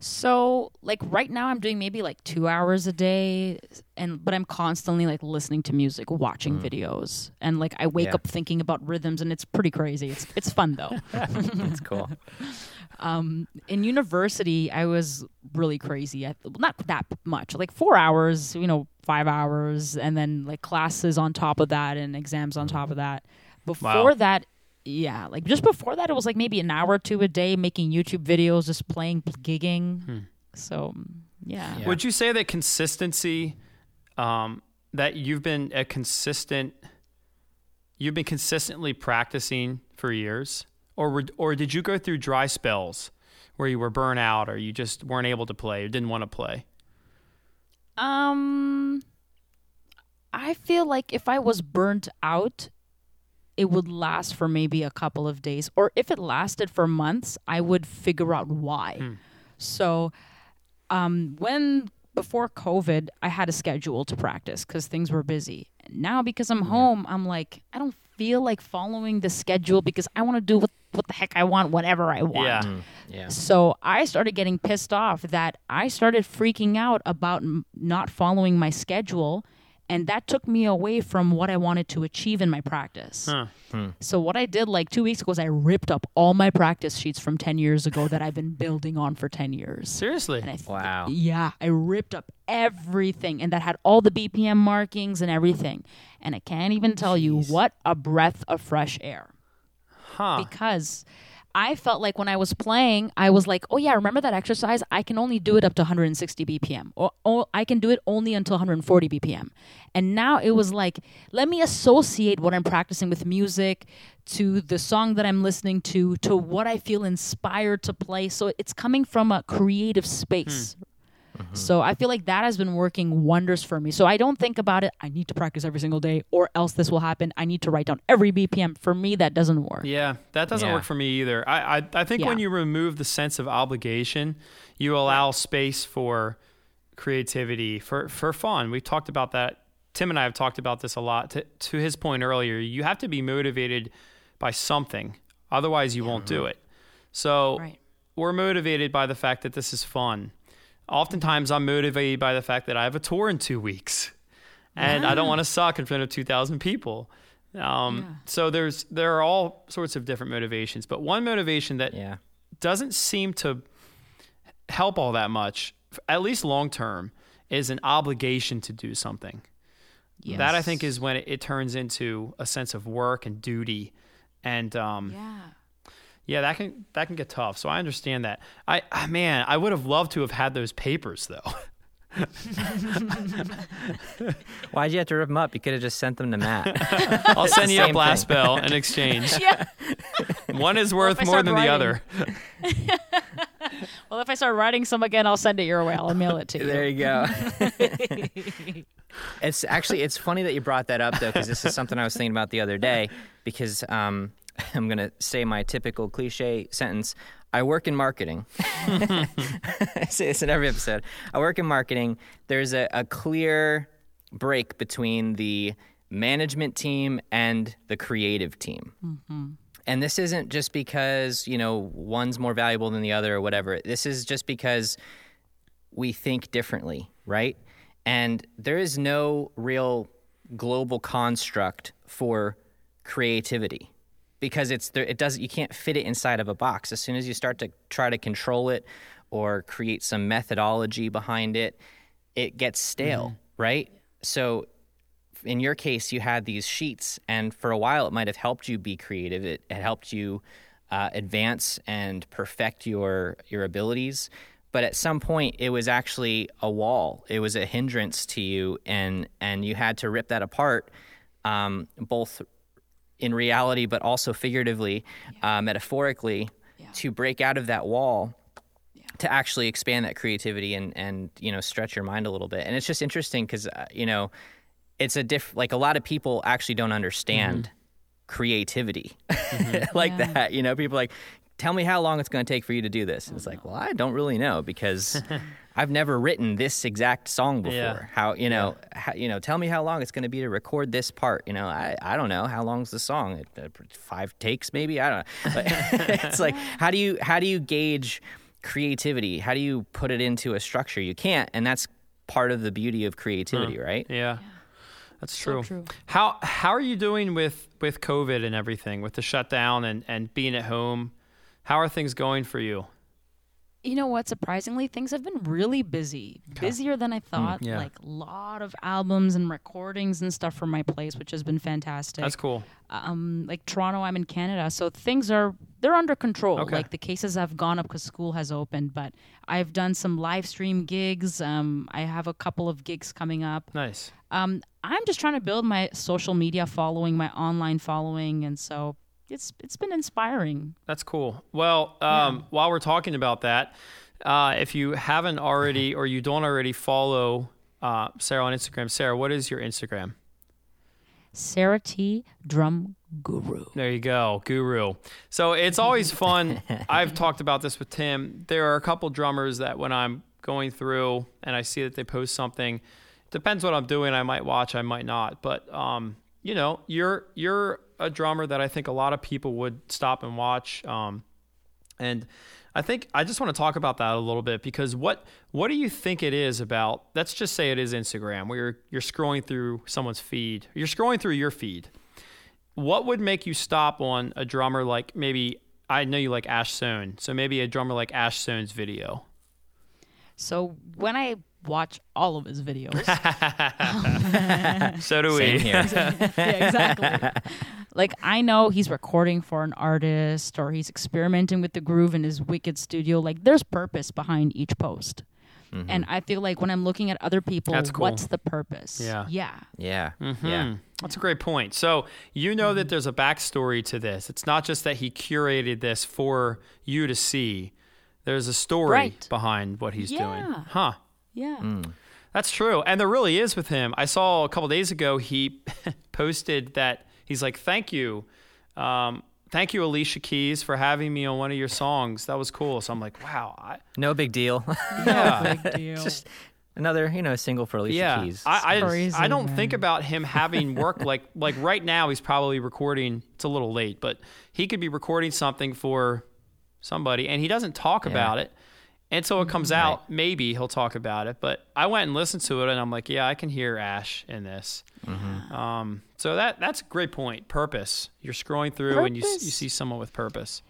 [SPEAKER 2] So, like right now, I'm doing maybe like two hours a day, and but I'm constantly like listening to music, watching videos, and like I wake
[SPEAKER 1] Yeah.
[SPEAKER 2] up thinking about rhythms, and it's pretty crazy. It's it's fun though.
[SPEAKER 1] That's cool.
[SPEAKER 2] um, in university, I was really crazy. I, not that much, like four hours, you know, five hours, and then like classes on top of that, and exams on top of that. Before
[SPEAKER 3] Wow.
[SPEAKER 2] that, yeah, like just before that, it was like maybe an hour or two a day making YouTube videos, just playing, gigging. So, yeah.
[SPEAKER 1] Yeah.
[SPEAKER 3] Would you say that consistency um that you've been a consistent you've been consistently practicing for years or were, or did you go through dry spells where you were burnt out or you just weren't able to play or didn't want to play?
[SPEAKER 2] Um, I feel like if I was burnt out, it would last for maybe a couple of days. Or if it lasted for months, I would figure out why. Hmm. So, um, when before COVID, I had a schedule to practice because things were busy. Now, because I'm hmm. home, I'm like, I don't feel like following the schedule because I want to do what, what the heck I want, whatever I want.
[SPEAKER 3] Yeah. Hmm.
[SPEAKER 1] Yeah.
[SPEAKER 2] So I started getting pissed off that I started freaking out about m- not following my schedule. And that took me away from what I wanted to achieve in my practice.
[SPEAKER 3] Huh. Hmm.
[SPEAKER 2] So, what I did like two weeks ago is I ripped up all my practice sheets from 10 years ago that I've been building on for 10 years.
[SPEAKER 3] Seriously?
[SPEAKER 2] And I th-
[SPEAKER 1] Wow.
[SPEAKER 2] Yeah, I ripped up everything and that had all the BPM markings and everything. And I can't even tell you what a breath of fresh air
[SPEAKER 3] Huh.
[SPEAKER 2] because I felt like when I was playing, I was like, oh yeah, remember that exercise? I can only do it up to 160 BPM, or, I can do it only until 140 BPM. And now it was like, let me associate what I'm practicing with music to the song that I'm listening to, to what I feel inspired to play. So it's coming from a creative space. Hmm. Mm-hmm. So I feel like that has been working wonders for me. So I don't think about it, I need to practice every single day or else this will happen. I need to write down every BPM. For me, that doesn't work.
[SPEAKER 3] Yeah, that doesn't
[SPEAKER 1] Yeah.
[SPEAKER 3] work for me either. I I, I think when you remove the sense of obligation, you allow space for creativity, for for fun. We've talked about that. Tim and I have talked about this a lot. To, to his point earlier, you have to be motivated by something, otherwise you won't do mm-hmm. it. So
[SPEAKER 2] Right.
[SPEAKER 3] we're motivated by the fact that this is fun. Oftentimes, I'm motivated by the fact that I have a tour in two weeks, and I don't want to suck in front of 2,000 people. Um,
[SPEAKER 2] Yeah.
[SPEAKER 3] So there's there are all sorts of different motivations, but one motivation that
[SPEAKER 1] Yeah.
[SPEAKER 3] doesn't seem to help all that much, at least long term, is an obligation to do something. That I think is when it, it turns into a sense of work and duty, and um,
[SPEAKER 2] Yeah.
[SPEAKER 3] Yeah, that can that can get tough. So I understand that. I ah, man, I would have loved to have had those papers though.
[SPEAKER 1] Why'd you have to rip them up? You could have just sent them to Matt.
[SPEAKER 3] I'll send you a blast
[SPEAKER 1] thing.
[SPEAKER 3] bell in exchange.
[SPEAKER 2] Yeah.
[SPEAKER 3] One is worth
[SPEAKER 2] I
[SPEAKER 3] more
[SPEAKER 2] start
[SPEAKER 3] than the other.
[SPEAKER 2] Well, if I start writing some again, I'll send it your way. I'll mail it to you.
[SPEAKER 1] there you go. it's actually it's funny that you brought that up though, because this is something I was thinking about the other day. Because um, I'm gonna say my typical cliche sentence. I work in marketing. I say this in every episode. I work in marketing. There's a, a clear break between the management team and the creative team. Mm-hmm. And this isn't just because, you know, one's more valuable than the other or whatever. This is just because we think differently, right? And there is no real global construct for creativity because it's it doesn't you can't fit it inside of a box. As soon as you start to try to control it or create some methodology behind it, it gets stale, right? So in your case, you had these sheets, and for a while, it might have helped you be creative. It, it helped you uh, advance and perfect your your abilities. But at some point, it was actually a wall. It was a hindrance to you, and and you had to rip that apart, um, both in reality, but also figuratively, uh, metaphorically, to break out of that wall to actually expand that creativity and and you know stretch your mind a little bit. And it's just interesting because uh, you know it's a diff like a lot of people actually don't understand creativity like
[SPEAKER 2] Yeah.
[SPEAKER 1] that. You know, people are like tell me how long it's going to take for you to do this. And it's like, well, I don't really know because I've never written this exact song before.
[SPEAKER 3] Yeah.
[SPEAKER 1] How you know, how, you know, tell me how long it's going to be to record this part. You know, I, I don't know how long's the song. It- uh, Five takes maybe. I don't know. But it's like how do you how do you gauge creativity? How do you put it into a structure? You can't, and that's part of the beauty of creativity, right?
[SPEAKER 3] Yeah. That's
[SPEAKER 2] So
[SPEAKER 3] true.
[SPEAKER 2] true.
[SPEAKER 3] How how are you doing with with COVID and everything, with the shutdown and and being at home? How are things going for you?
[SPEAKER 2] You know what? Surprisingly, things have been really busy. Busier than I thought.
[SPEAKER 3] yeah.
[SPEAKER 2] Like a lot of albums and recordings and stuff from my place, which has been fantastic.
[SPEAKER 3] That's cool.
[SPEAKER 2] um, like Toronto, I'm in Canada, so things are they're under control.
[SPEAKER 3] Okay.
[SPEAKER 2] Like the cases have gone up because school has opened, but I've done some live stream gigs. Um, I have a couple of gigs coming up.
[SPEAKER 3] Nice.
[SPEAKER 2] Um, I'm just trying to build my social media following, my online following, and so it's it's been inspiring.
[SPEAKER 3] That's cool. Well, um, while we're talking about that, uh, if you haven't already or you don't already follow uh, Sarah on Instagram, Sarah, what is your Instagram?
[SPEAKER 2] Sarah T. Drum Guru.
[SPEAKER 3] There you go, guru. So it's always fun. I've talked about this with Tim. There are a couple drummers that when I'm going through and I see that they post something, depends what I'm doing. I might watch, I might not. But um, you know, you're you're a drummer that I think a lot of people would stop and watch. Um, and I think I just want to talk about that a little bit because what what do you think it is about? Let's just say it is Instagram, where you're, you're scrolling through someone's feed. You're scrolling through your feed. What would make you stop on a drummer like maybe I know you like Ash Soan, so maybe a drummer like Ash Soan's video.
[SPEAKER 2] So when I watch all of his videos,
[SPEAKER 3] So do
[SPEAKER 1] Same
[SPEAKER 3] we.
[SPEAKER 1] here.
[SPEAKER 2] yeah, exactly. like I know he's recording for an artist or he's experimenting with the groove in his wicked studio. Like there's purpose behind each post. And I feel like when I'm looking at other people,
[SPEAKER 3] That's cool.
[SPEAKER 2] what's the purpose?
[SPEAKER 3] Yeah.
[SPEAKER 2] Yeah.
[SPEAKER 1] yeah.
[SPEAKER 3] Hmm,
[SPEAKER 1] Yeah.
[SPEAKER 3] That's a great point. So you know that there's a backstory to this. It's not just that he curated this for you to see. There's a story
[SPEAKER 2] Right.
[SPEAKER 3] behind what he's doing. Huh.
[SPEAKER 2] Yeah.
[SPEAKER 3] That's true. And there really is with him. I saw a couple days ago he posted that he's like, "Thank you. Um, thank you Alicia Keys for having me on one of your songs. That was cool." So I'm like, "Wow." I,
[SPEAKER 1] No big deal.
[SPEAKER 3] yeah.
[SPEAKER 2] Big deal.
[SPEAKER 1] Just another, you know, single for Alicia
[SPEAKER 3] yeah,
[SPEAKER 1] Keys.
[SPEAKER 3] I I,
[SPEAKER 2] Crazy,
[SPEAKER 3] I don't think about him having work like like right now. He's probably recording. It's a little late, but he could be recording something for somebody, and he doesn't talk
[SPEAKER 1] Yeah.
[SPEAKER 3] about it. And so it comes out. Maybe he'll talk about it, but I went and listened to it, and I'm like, yeah, I can hear Ash in this. Um, so that that's a great point. Purpose. You're scrolling through, and you you see someone with purpose.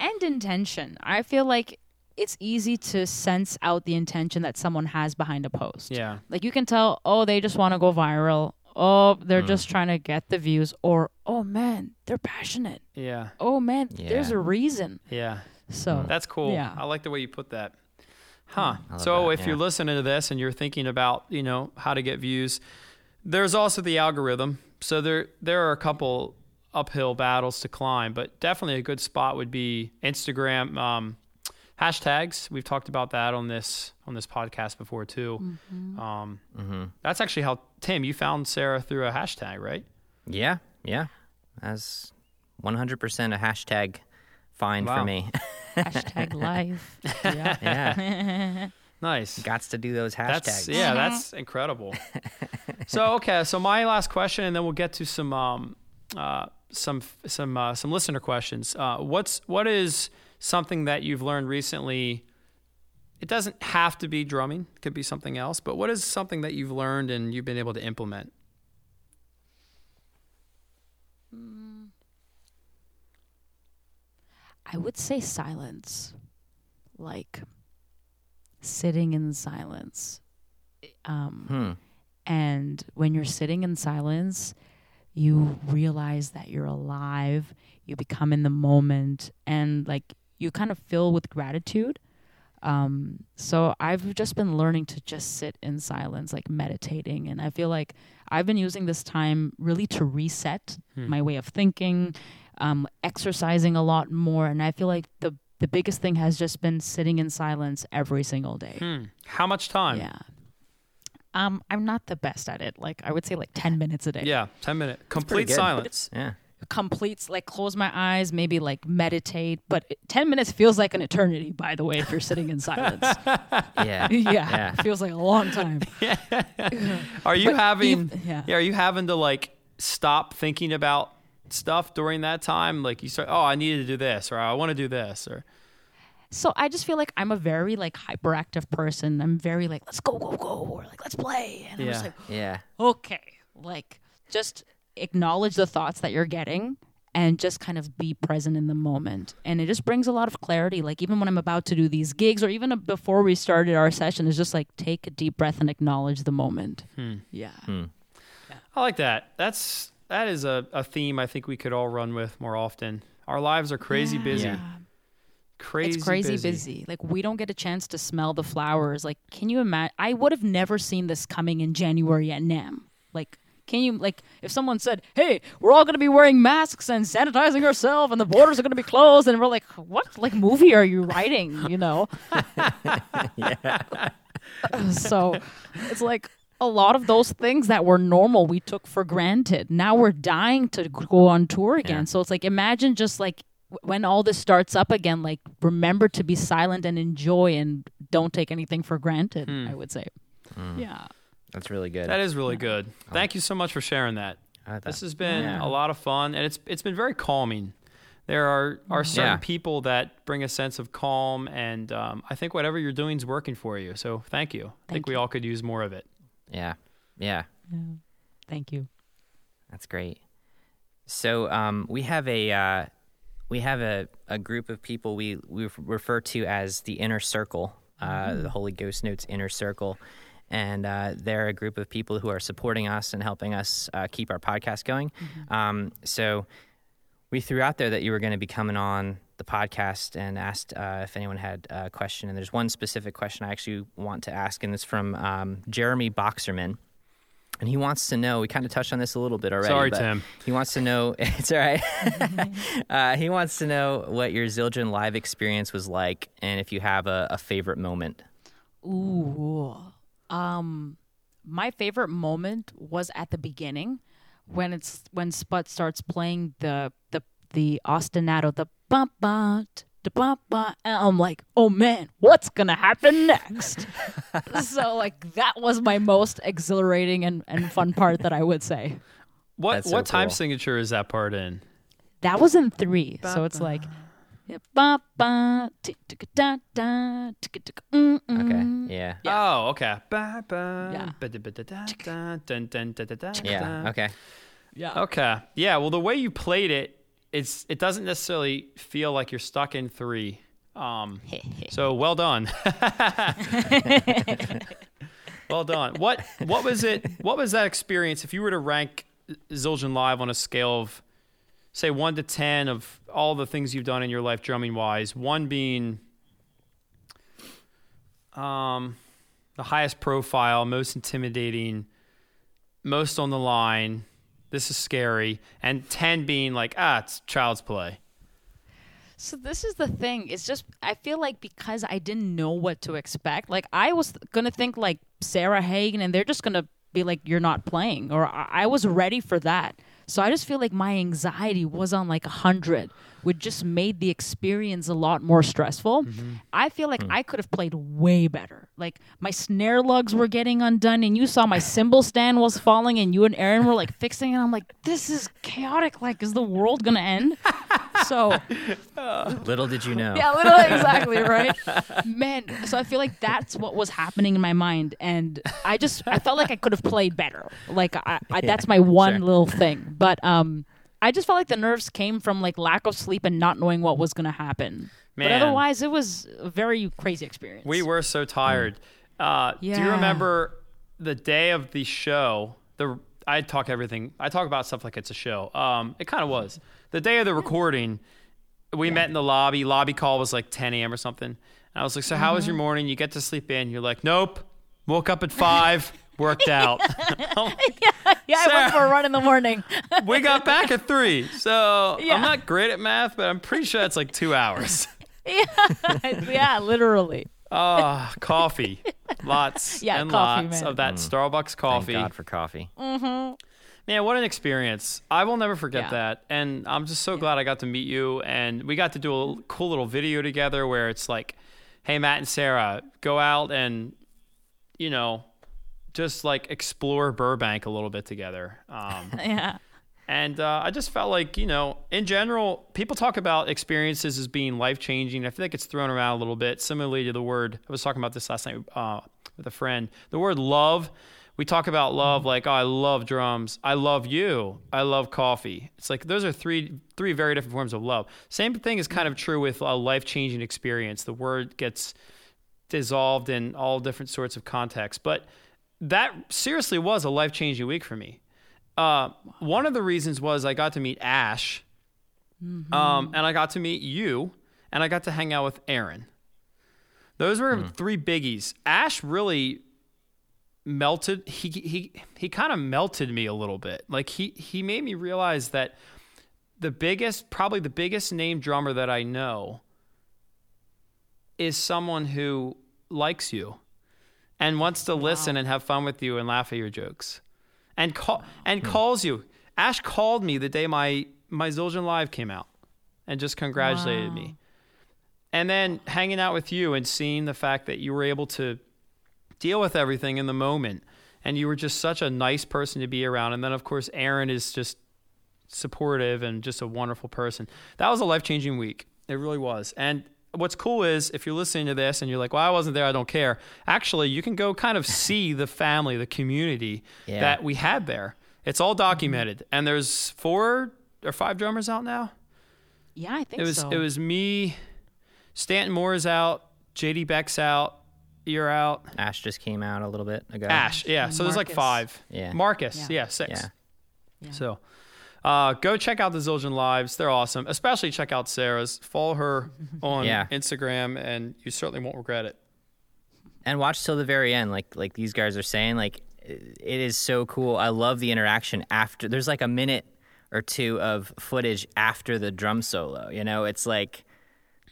[SPEAKER 2] and intention. I feel like it's easy to sense out the intention that someone has behind a post.
[SPEAKER 3] Yeah.
[SPEAKER 2] Like you can tell, oh, they just want to go viral. Oh, they're
[SPEAKER 3] Mm.
[SPEAKER 2] just trying to get the views. Or, oh man, they're passionate.
[SPEAKER 3] Yeah.
[SPEAKER 2] Oh man, there's a reason.
[SPEAKER 3] Yeah.
[SPEAKER 2] So
[SPEAKER 3] That's cool.
[SPEAKER 2] Yeah.
[SPEAKER 3] I like the way you put that. Huh. So
[SPEAKER 1] that,
[SPEAKER 3] if you're listening to this and you're thinking about, you know, how to get views, there's also the algorithm. So there there are a couple uphill battles to climb, but definitely a good spot would be Instagram um, hashtags. We've talked about that on this on this podcast before too. Um, That's actually how Tim you found Sarah through a hashtag, right?
[SPEAKER 1] yeah. Yeah. That's 100% a hashtag find
[SPEAKER 3] Wow.
[SPEAKER 1] for me.
[SPEAKER 2] hashtag life. Yeah.
[SPEAKER 1] yeah.
[SPEAKER 3] Nice.
[SPEAKER 1] Gots to do those hashtags.
[SPEAKER 3] That's yeah, that's incredible. so okay, so my last question, and then we'll get to some um, uh, some some uh, some listener questions. Uh, what's what is something that you've learned recently? It doesn't have to be drumming; it could be something else. But what is something that you've learned and you've been able to implement?
[SPEAKER 2] I would say silence. Like sitting in silence. Um,
[SPEAKER 1] Hmm.
[SPEAKER 2] And when you're sitting in silence, you realize that you're alive, you become in the moment, and like you kind of fill with gratitude. Um, so I've just been learning to just sit in silence, like meditating. And I feel like I've been using this time really to reset my way of thinking, um, exercising a lot more. And I feel like the, the biggest thing has just been sitting in silence every single day.
[SPEAKER 3] Hmm. How much time?
[SPEAKER 2] Yeah. Um, I'm not the best at it. Like I would say, like ten minutes a day.
[SPEAKER 3] Yeah, ten minutes. complete silence.
[SPEAKER 1] Yeah.
[SPEAKER 2] Completes like close my eyes, maybe like meditate. But it- ten minutes feels like an eternity. By the way, if you're sitting in silence,
[SPEAKER 1] Yeah.
[SPEAKER 2] yeah,
[SPEAKER 1] Yeah.
[SPEAKER 2] feels like a long time. Yeah.
[SPEAKER 3] Are you
[SPEAKER 2] But
[SPEAKER 3] having?
[SPEAKER 2] ev- yeah.
[SPEAKER 3] yeah. Are you having to like stop thinking about stuff during that time? Like you start, oh, I needed to do this, or I want to do this, or
[SPEAKER 2] So I just feel like I'm a very like hyperactive person. I'm very like let's go go go or like let's play. And I'm just
[SPEAKER 3] Yeah.
[SPEAKER 2] like
[SPEAKER 1] Yeah.
[SPEAKER 2] okay, like just acknowledge the thoughts that you're getting and just kind of be present in the moment. And it just brings a lot of clarity. Like even when I'm about to do these gigs or even before we started our session, it's just like take a deep breath and acknowledge the moment. Hmm. Hmm. Yeah.
[SPEAKER 3] I like that. That's that is a, a theme I think we could all run with more often. Our lives are crazy busy.
[SPEAKER 1] Yeah.
[SPEAKER 3] Crazy,
[SPEAKER 2] it's crazy
[SPEAKER 3] busy.
[SPEAKER 2] busy. Like we don't get a chance to smell the flowers. Like, can you imagine? I would have never seen this coming in January at NAMM. Like, can you like if someone said, "Hey, we're all going to be wearing masks and sanitizing ourselves, and the borders are going to be closed," and we're like, "What? Like movie are you writing?" You know? yeah. so it's like a lot of those things that were normal we took for granted. Now we're dying to go on tour again.
[SPEAKER 1] Yeah.
[SPEAKER 2] So it's like imagine just like when all this starts up again, like remember to be silent and enjoy and don't take anything for granted. Hmm. I would say, hmm. yeah.
[SPEAKER 1] That's really good.
[SPEAKER 3] That is really good. Thank you so much for sharing that. This has been
[SPEAKER 1] Yeah.
[SPEAKER 3] a lot of fun, and it's it's been very calming. There are are mm-hmm. certain
[SPEAKER 1] Yeah.
[SPEAKER 3] people that bring a sense of calm, and um, I think whatever you're doing is working for you. So thank you. I think
[SPEAKER 2] Thank
[SPEAKER 3] we all could use more of it.
[SPEAKER 1] Yeah. Yeah.
[SPEAKER 2] Thank you.
[SPEAKER 1] That's great. So um, we have a uh, we have a, a group of people we we refer to as the inner circle. uh, the Holy Ghost Notes Inner Circle. And uh, they're a group of people who are supporting us and helping us uh, keep our podcast going. Um, so we threw out there that you were going to be coming on the podcast and asked uh, if anyone had a question. And there's one specific question I actually want to ask, and it's from um, Jeremy Boxerman. And he wants to know, we kind of touched on this a little bit already.
[SPEAKER 3] Sorry,
[SPEAKER 1] but
[SPEAKER 3] Tim.
[SPEAKER 1] He wants to know, it's all right. uh, he wants to know what your Zildjian live experience was like and if you have a, a favorite moment.
[SPEAKER 2] Ooh. Um my favorite moment was at the beginning when it's when Sput starts playing the the the ostinato, the ba ba da ba ba and I'm like, oh man, what's gonna happen next? so like that was my most exhilarating and, and fun part that I would say.
[SPEAKER 3] What
[SPEAKER 1] That's so
[SPEAKER 3] what time
[SPEAKER 1] cool.
[SPEAKER 3] signature is that part in?
[SPEAKER 2] That was in three. So it's like yeah, ba ba tick tick da da tick tick mm mm.
[SPEAKER 1] Okay. Yeah.
[SPEAKER 3] Oh, okay. Ba, ba,
[SPEAKER 2] Yeah.
[SPEAKER 3] ba, da, ba, da, da, da, dun, dun, da, da, da,
[SPEAKER 1] Yeah.
[SPEAKER 3] da.
[SPEAKER 1] Okay.
[SPEAKER 2] Yeah.
[SPEAKER 3] Okay. Yeah. Well, the way you played it, it's it doesn't necessarily feel like you're stuck in three. Um, so well done. well done. What what was it? What was that experience? If you were to rank Zildjian Live on a scale of, say, one to ten of all the things you've done in your life drumming wise, one being um, the highest profile, most intimidating, most on the line. This is scary, and ten being like ah, it's child's play.
[SPEAKER 2] So this is the thing. It's just I feel like because I didn't know what to expect. Like I was gonna think like Sarah Hagen, and they're just gonna be like, "You're not playing," or I I was ready for that. So I just feel like my anxiety was on like a hundred, which just made the experience a lot more stressful. Mm-hmm. I feel like hmm. I could have played way better. Like my snare lugs were getting undone, and you saw my cymbal stand was falling, and you and Aaron were like fixing it. I'm like, this is chaotic. Like, is the world gonna end? so
[SPEAKER 1] Little did you know.
[SPEAKER 2] yeah, literally, exactly, right? Man, so I feel like that's what was happening in my mind, and I just I felt like I could have played better. Like I, I that's my one
[SPEAKER 1] sure.
[SPEAKER 2] little thing, but um, I just felt like the nerves came from like lack of sleep and not knowing what was gonna happen. But otherwise, it was a very crazy experience.
[SPEAKER 3] We were so tired. Uh, Do you remember the day of the show? The I talk everything. I talk about stuff like it's a show. Um, it kind of was the day of the recording. We met in the lobby. Lobby call was like 10 a.m. or something. And I was like, "So how was your mm-hmm. morning? You get to sleep in?" You're like, "Nope. Woke up at five. Worked out.
[SPEAKER 2] yeah, I went for a run in the morning.
[SPEAKER 3] we got back at three. So
[SPEAKER 2] Yeah.
[SPEAKER 3] I'm not great at math, but I'm pretty sure it's like two hours.
[SPEAKER 2] yeah, literally.
[SPEAKER 3] Ah, coffee. Lots
[SPEAKER 2] Yeah,
[SPEAKER 3] and
[SPEAKER 2] coffee,
[SPEAKER 3] lots
[SPEAKER 2] man.
[SPEAKER 3] of that mm. Starbucks coffee.
[SPEAKER 1] Thank
[SPEAKER 3] coffee.
[SPEAKER 1] God for coffee. Mm-hmm.
[SPEAKER 3] Man, what an experience. I will never forget
[SPEAKER 2] Yeah.
[SPEAKER 3] that. And I'm just so glad I got to meet you. And we got to do a cool little video together where it's like, hey, Matt and Sarah, go out and, you know, just like explore Burbank a little bit together. Um,
[SPEAKER 2] Yeah.
[SPEAKER 3] and uh, I just felt like, you know, in general, people talk about experiences as being life changing. I feel like it's thrown around a little bit, similarly to the word, I was talking about this last night uh, with a friend. The word love, we talk about love like, oh, I love drums. I love you. I love coffee. It's like those are three three very different forms of love. Same thing is kind of true with a life changing experience. The word gets dissolved in all different sorts of contexts. But that seriously was a life changing week for me. Uh, one of the reasons was I got to meet Ash, um, and I got to meet you, and I got to hang out with Aaron. Those were three biggies. Ash really melted. He he he kind of melted me a little bit. Like he he made me realize that the biggest, probably the biggest name drummer that I know, is someone who likes you and wants to listen and have fun with you and laugh at your jokes and call and hmm. calls you. Ash called me the day my my Zildjian Live came out and just congratulated
[SPEAKER 2] Wow.
[SPEAKER 3] me. And then hanging out with you and seeing the fact that you were able to deal with everything in the moment and you were just such a nice person to be around and then of course Aaron is just supportive and just a wonderful person. That was a life-changing week. It really was. And what's cool is if you're listening to this and you're like, "Well, I wasn't there, I don't care." Actually, you can go kind of see the family, the community
[SPEAKER 1] Yeah.
[SPEAKER 3] that we had there. It's all mm-hmm. documented. And there's four or five drummers out now.
[SPEAKER 2] Yeah, I think
[SPEAKER 3] It was
[SPEAKER 2] so.
[SPEAKER 3] it was me, Stanton Moore is out, JD Beck's out, you're out.
[SPEAKER 1] Ash just came out a little bit ago.
[SPEAKER 3] Ash, yeah. So there's like
[SPEAKER 2] Marcus.
[SPEAKER 3] five.
[SPEAKER 1] Yeah.
[SPEAKER 3] Marcus,
[SPEAKER 2] Yeah.
[SPEAKER 3] yeah, six.
[SPEAKER 1] Yeah.
[SPEAKER 2] Yeah.
[SPEAKER 3] So, uh, go check out the Zildjian lives. They're awesome. Especially check out Sarah's. Follow her on
[SPEAKER 1] Yeah.
[SPEAKER 3] Instagram, and you certainly won't regret it.
[SPEAKER 1] and watch till the very end like like these guys are saying like it is so cool i love the interaction after there's like a minute or two of footage after the drum solo you know it's like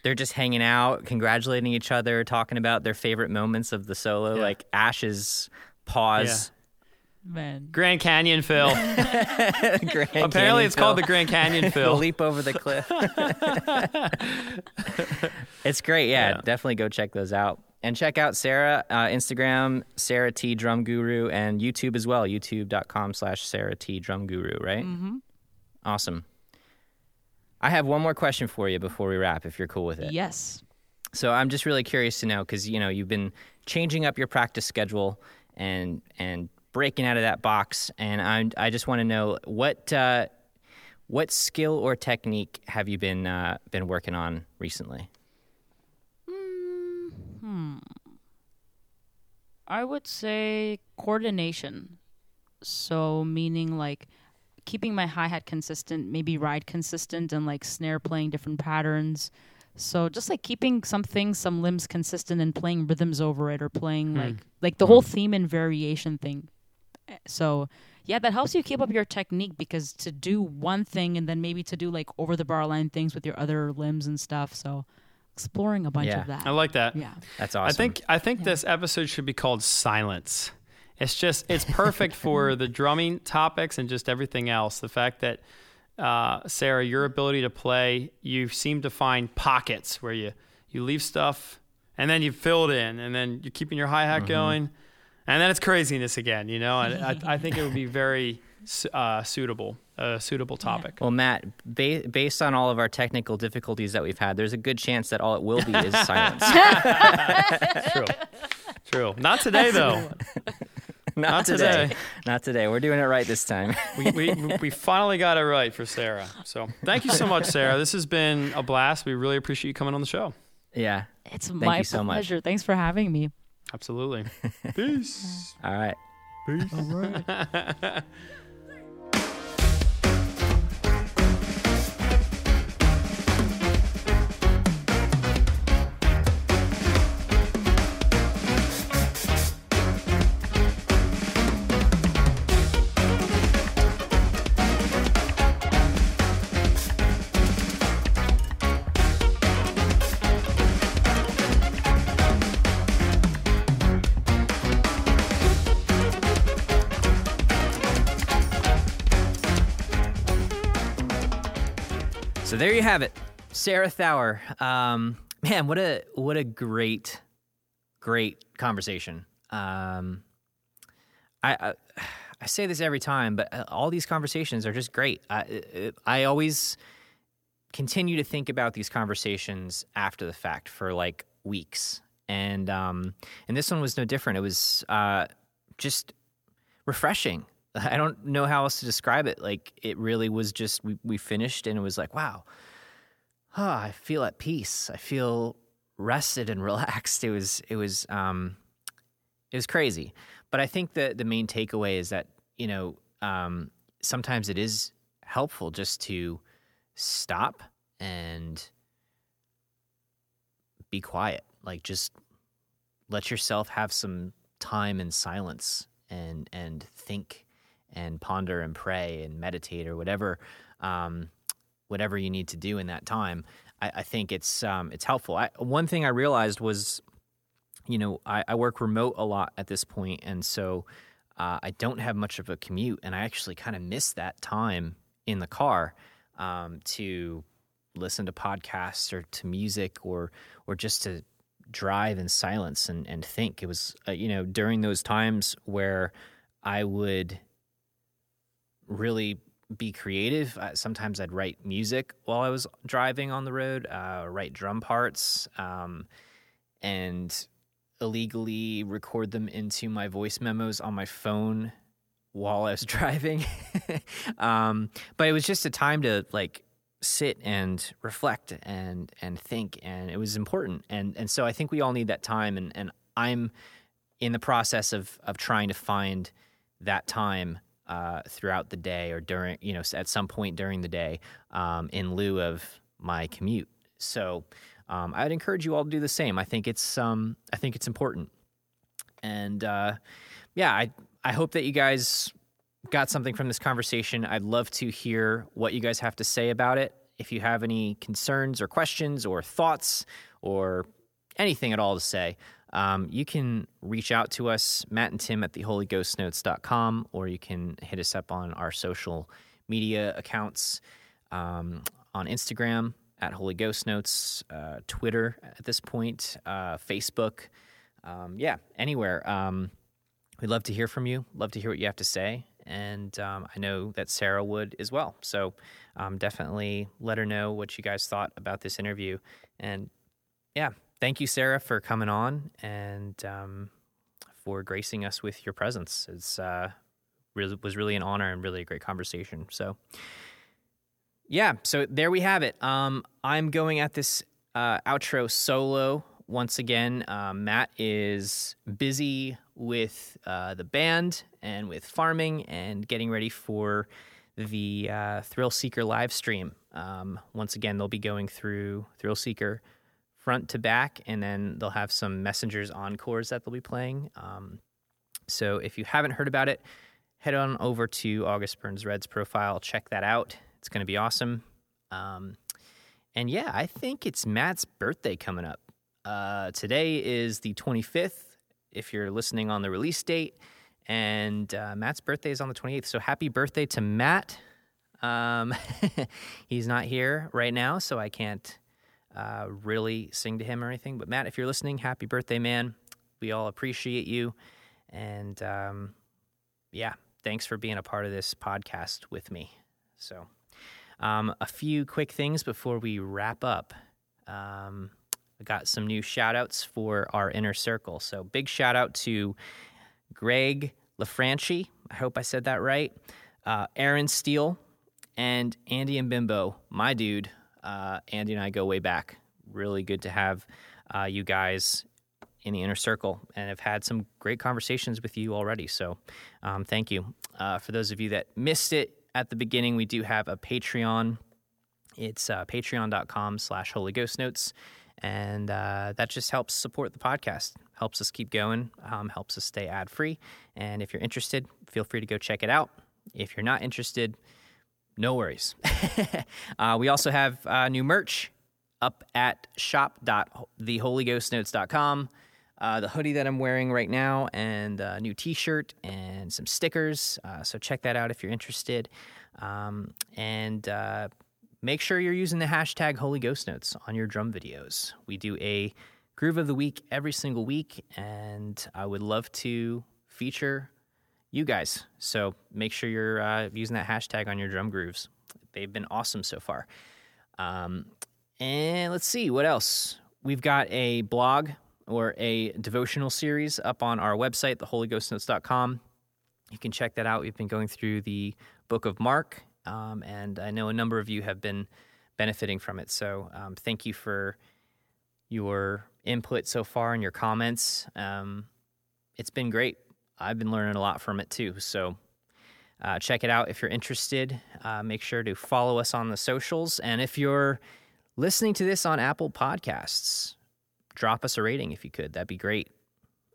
[SPEAKER 1] they're just hanging out congratulating each other talking about their favorite moments of the solo
[SPEAKER 3] Yeah.
[SPEAKER 1] like ash's pause
[SPEAKER 2] Man.
[SPEAKER 3] Grand Canyon fill.
[SPEAKER 1] Grand
[SPEAKER 3] Apparently,
[SPEAKER 1] Canyon
[SPEAKER 3] it's called the Grand Canyon
[SPEAKER 1] the
[SPEAKER 3] fill.
[SPEAKER 1] leap over the cliff it's great yeah,
[SPEAKER 3] Yeah.
[SPEAKER 1] definitely go check those out and check out sarah uh, instagram sarah t drum guru and youtube as well youtube.com slash sarah t drum guru right mm-hmm. awesome i have one more question for you before we wrap if you're cool with it
[SPEAKER 2] Yes.
[SPEAKER 1] so i'm just really curious to know because you know you've been changing up your practice schedule and and breaking out of that box and i i just want to know what uh, what skill or technique have you been uh, been working on recently Hmm.
[SPEAKER 2] I would say coordination. So meaning like keeping my hi hat consistent, maybe ride consistent, and like snare playing different patterns. So just like keeping some things, some limbs consistent, and playing rhythms over it, or playing like like the whole theme and variation thing. Eh, So yeah, that helps you keep up your technique because to do one thing and then maybe to do like over the bar line things with your other limbs and stuff. So exploring a bunch
[SPEAKER 1] Yeah.
[SPEAKER 2] of that.
[SPEAKER 3] I like that.
[SPEAKER 2] yeah.
[SPEAKER 1] that's awesome
[SPEAKER 3] I think I think this episode should be called Silence. It's just it's perfect for the drumming topics and just everything else. The fact that uh, Sarah, your ability to play, you seem to find pockets where you you leave stuff and then you fill it in, and then you're keeping your hi hat going, and then it's craziness again. You know, and I, I think it would be very uh, suitable, a suitable topic.
[SPEAKER 1] well matt ba- based on all of our technical difficulties that we've had there's a good chance that all it will be is silence
[SPEAKER 3] True, true. Not today though.
[SPEAKER 1] not,
[SPEAKER 3] Not
[SPEAKER 1] today.
[SPEAKER 3] today.
[SPEAKER 1] not today we're doing it right this time
[SPEAKER 3] we, we, we finally got it right for Sarah. So thank you so much, Sarah. This has been a blast. We really appreciate you coming on the show.
[SPEAKER 1] yeah
[SPEAKER 2] It's
[SPEAKER 1] Thank
[SPEAKER 2] my
[SPEAKER 1] you so much.
[SPEAKER 2] pleasure. Thanks for having me.
[SPEAKER 3] Absolutely. Peace.
[SPEAKER 1] All right. Peace. all right So there you have it, Sarah Thawer. Um, man, what a what a great, great conversation. Um, I, I I say this every time, but uh, all these conversations are just great. I I always continue to think about these conversations after the fact for like weeks, and um, and this one was no different. It was uh, just refreshing. I don't know how else to describe it. Like it really was just we, we finished and it was like, wow, oh, I feel at peace. I feel rested and relaxed. It was it was um it was crazy. But I think the the main takeaway is that, you know, um sometimes it is helpful just to stop and be quiet. Like just let yourself have some time in silence and and think and ponder and pray and meditate or whatever um, whatever you need to do in that time. I, I think it's um, it's helpful. I, one thing I realized was, you know, I, I work remote a lot at this point, and so uh, I don't have much of a commute, and I actually kind of miss that time in the car um, to listen to podcasts or to music or or just to drive in silence and, and think. It was uh, you know during those times where I would really be creative. Uh, sometimes I'd write music while I was driving on the road, uh, write drum parts, um, and illegally record them into my voice memos on my phone while I was driving. um, but it was just a time to like sit and reflect and and think, and it was important. And and so I think we all need that time. And and I'm in the process of of trying to find that time uh, throughout the day or during you know at some point during the day um, in lieu of my commute. So um, I would encourage you all to do the same. I think it's um, I think it's important, and uh, yeah, I I hope that you guys got something from this conversation. I'd love to hear what you guys have to say about it. If you have any concerns or questions or thoughts or anything at all to say, um, you can reach out to us, Matt and Tim at theholyghostnotes.com, or you can hit us up on our social media accounts um, on Instagram at Holy Ghost Notes, uh, Twitter at this point, uh, Facebook. Um, yeah, anywhere. Um, we'd love to hear from you, love to hear what you have to say. And um, I know that Sarah would as well. So um, definitely let her know what you guys thought about this interview. And yeah, thank you, Sarah, for coming on and um, for gracing us with your presence. It's uh, really was really an honor and really a great conversation. So, yeah, so there we have it. Um, I'm going at this uh, outro solo once again. Uh, Matt is busy with uh, the band and with farming and getting ready for the uh, Thrill Seeker live stream. Um, once again, they'll be going through Thrill Seeker front to back, and then they'll have some Messengers encores that they'll be playing. Um, so if you haven't heard about it, head on over to August Burns Red's profile, check that out. It's going to be awesome. Um, and yeah, I think it's Matt's birthday coming up. Uh, today is the 25th, if you're listening on the release date, and uh, Matt's birthday is on the 28th. So happy birthday to Matt. Um, he's not here right now, so I can't uh, really sing to him or anything. But Matt, if you're listening, happy birthday, man. We all appreciate you. And um, yeah, thanks for being a part of this podcast with me. So, um, a few quick things before we wrap up. Um, I got some new shout outs for our inner circle. So, big shout out to Greg LaFranchi. I hope I said that right. Uh, Aaron Steele and Andy and Bimbo, my dude. Uh, Andy and I go way back. Really good to have uh, you guys in the inner circle and have had some great conversations with you already. So um, thank you. Uh, for those of you that missed it at the beginning, we do have a Patreon. It's uh, patreon.com slash Holy Ghost Notes. And uh, that just helps support the podcast, helps us keep going, um, helps us stay ad free. And if you're interested, feel free to go check it out. If you're not interested, no worries. uh, we also have uh, new merch up at shop.theholyghostnotes.com. Uh, the hoodie that I'm wearing right now, and a new t shirt, and some stickers. Uh, so check that out if you're interested. Um, and uh, make sure you're using the hashtag Holy Ghost Notes on your drum videos. We do a groove of the week every single week, and I would love to feature you guys. So make sure you're uh, using that hashtag on your drum grooves. They've been awesome so far. Um, and let's see what else. We've got a blog or a devotional series up on our website, theholyghostnotes.com. You can check that out. We've been going through the book of Mark, um, and I know a number of you have been benefiting from it. So um, thank you for your input so far and your comments. Um, it's been great. I've been learning a lot from it too. So uh, check it out if you're interested. Uh, make sure to follow us on the socials. And if you're listening to this on Apple Podcasts, drop us a rating if you could. That'd be great.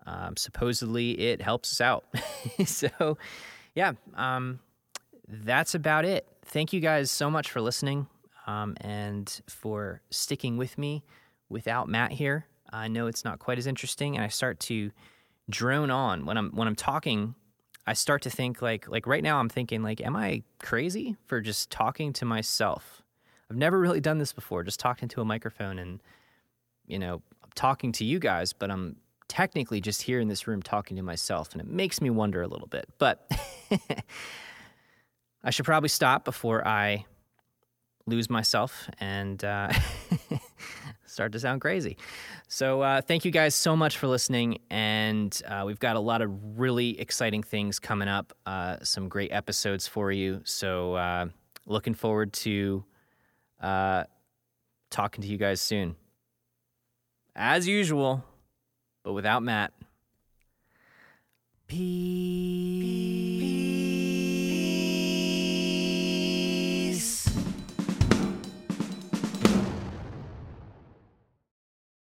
[SPEAKER 1] Um, supposedly, it helps us out. so, yeah, um, that's about it. Thank you guys so much for listening um, and for sticking with me without Matt here. I know it's not quite as interesting, and I start to drone on when I'm when I'm talking. I start to think like like right now I'm thinking like, am I crazy for just talking to myself? I've never really done this before, just talking to a microphone and you know I'm talking to you guys, but I'm technically just here in this room talking to myself, and it makes me wonder a little bit. But I should probably stop before I lose myself and uh, start to sound crazy. So, uh, thank you guys so much for listening. And uh, we've got a lot of really exciting things coming up, uh, some great episodes for you. So, uh, looking forward to uh, talking to you guys soon. As usual, but without Matt. Peace.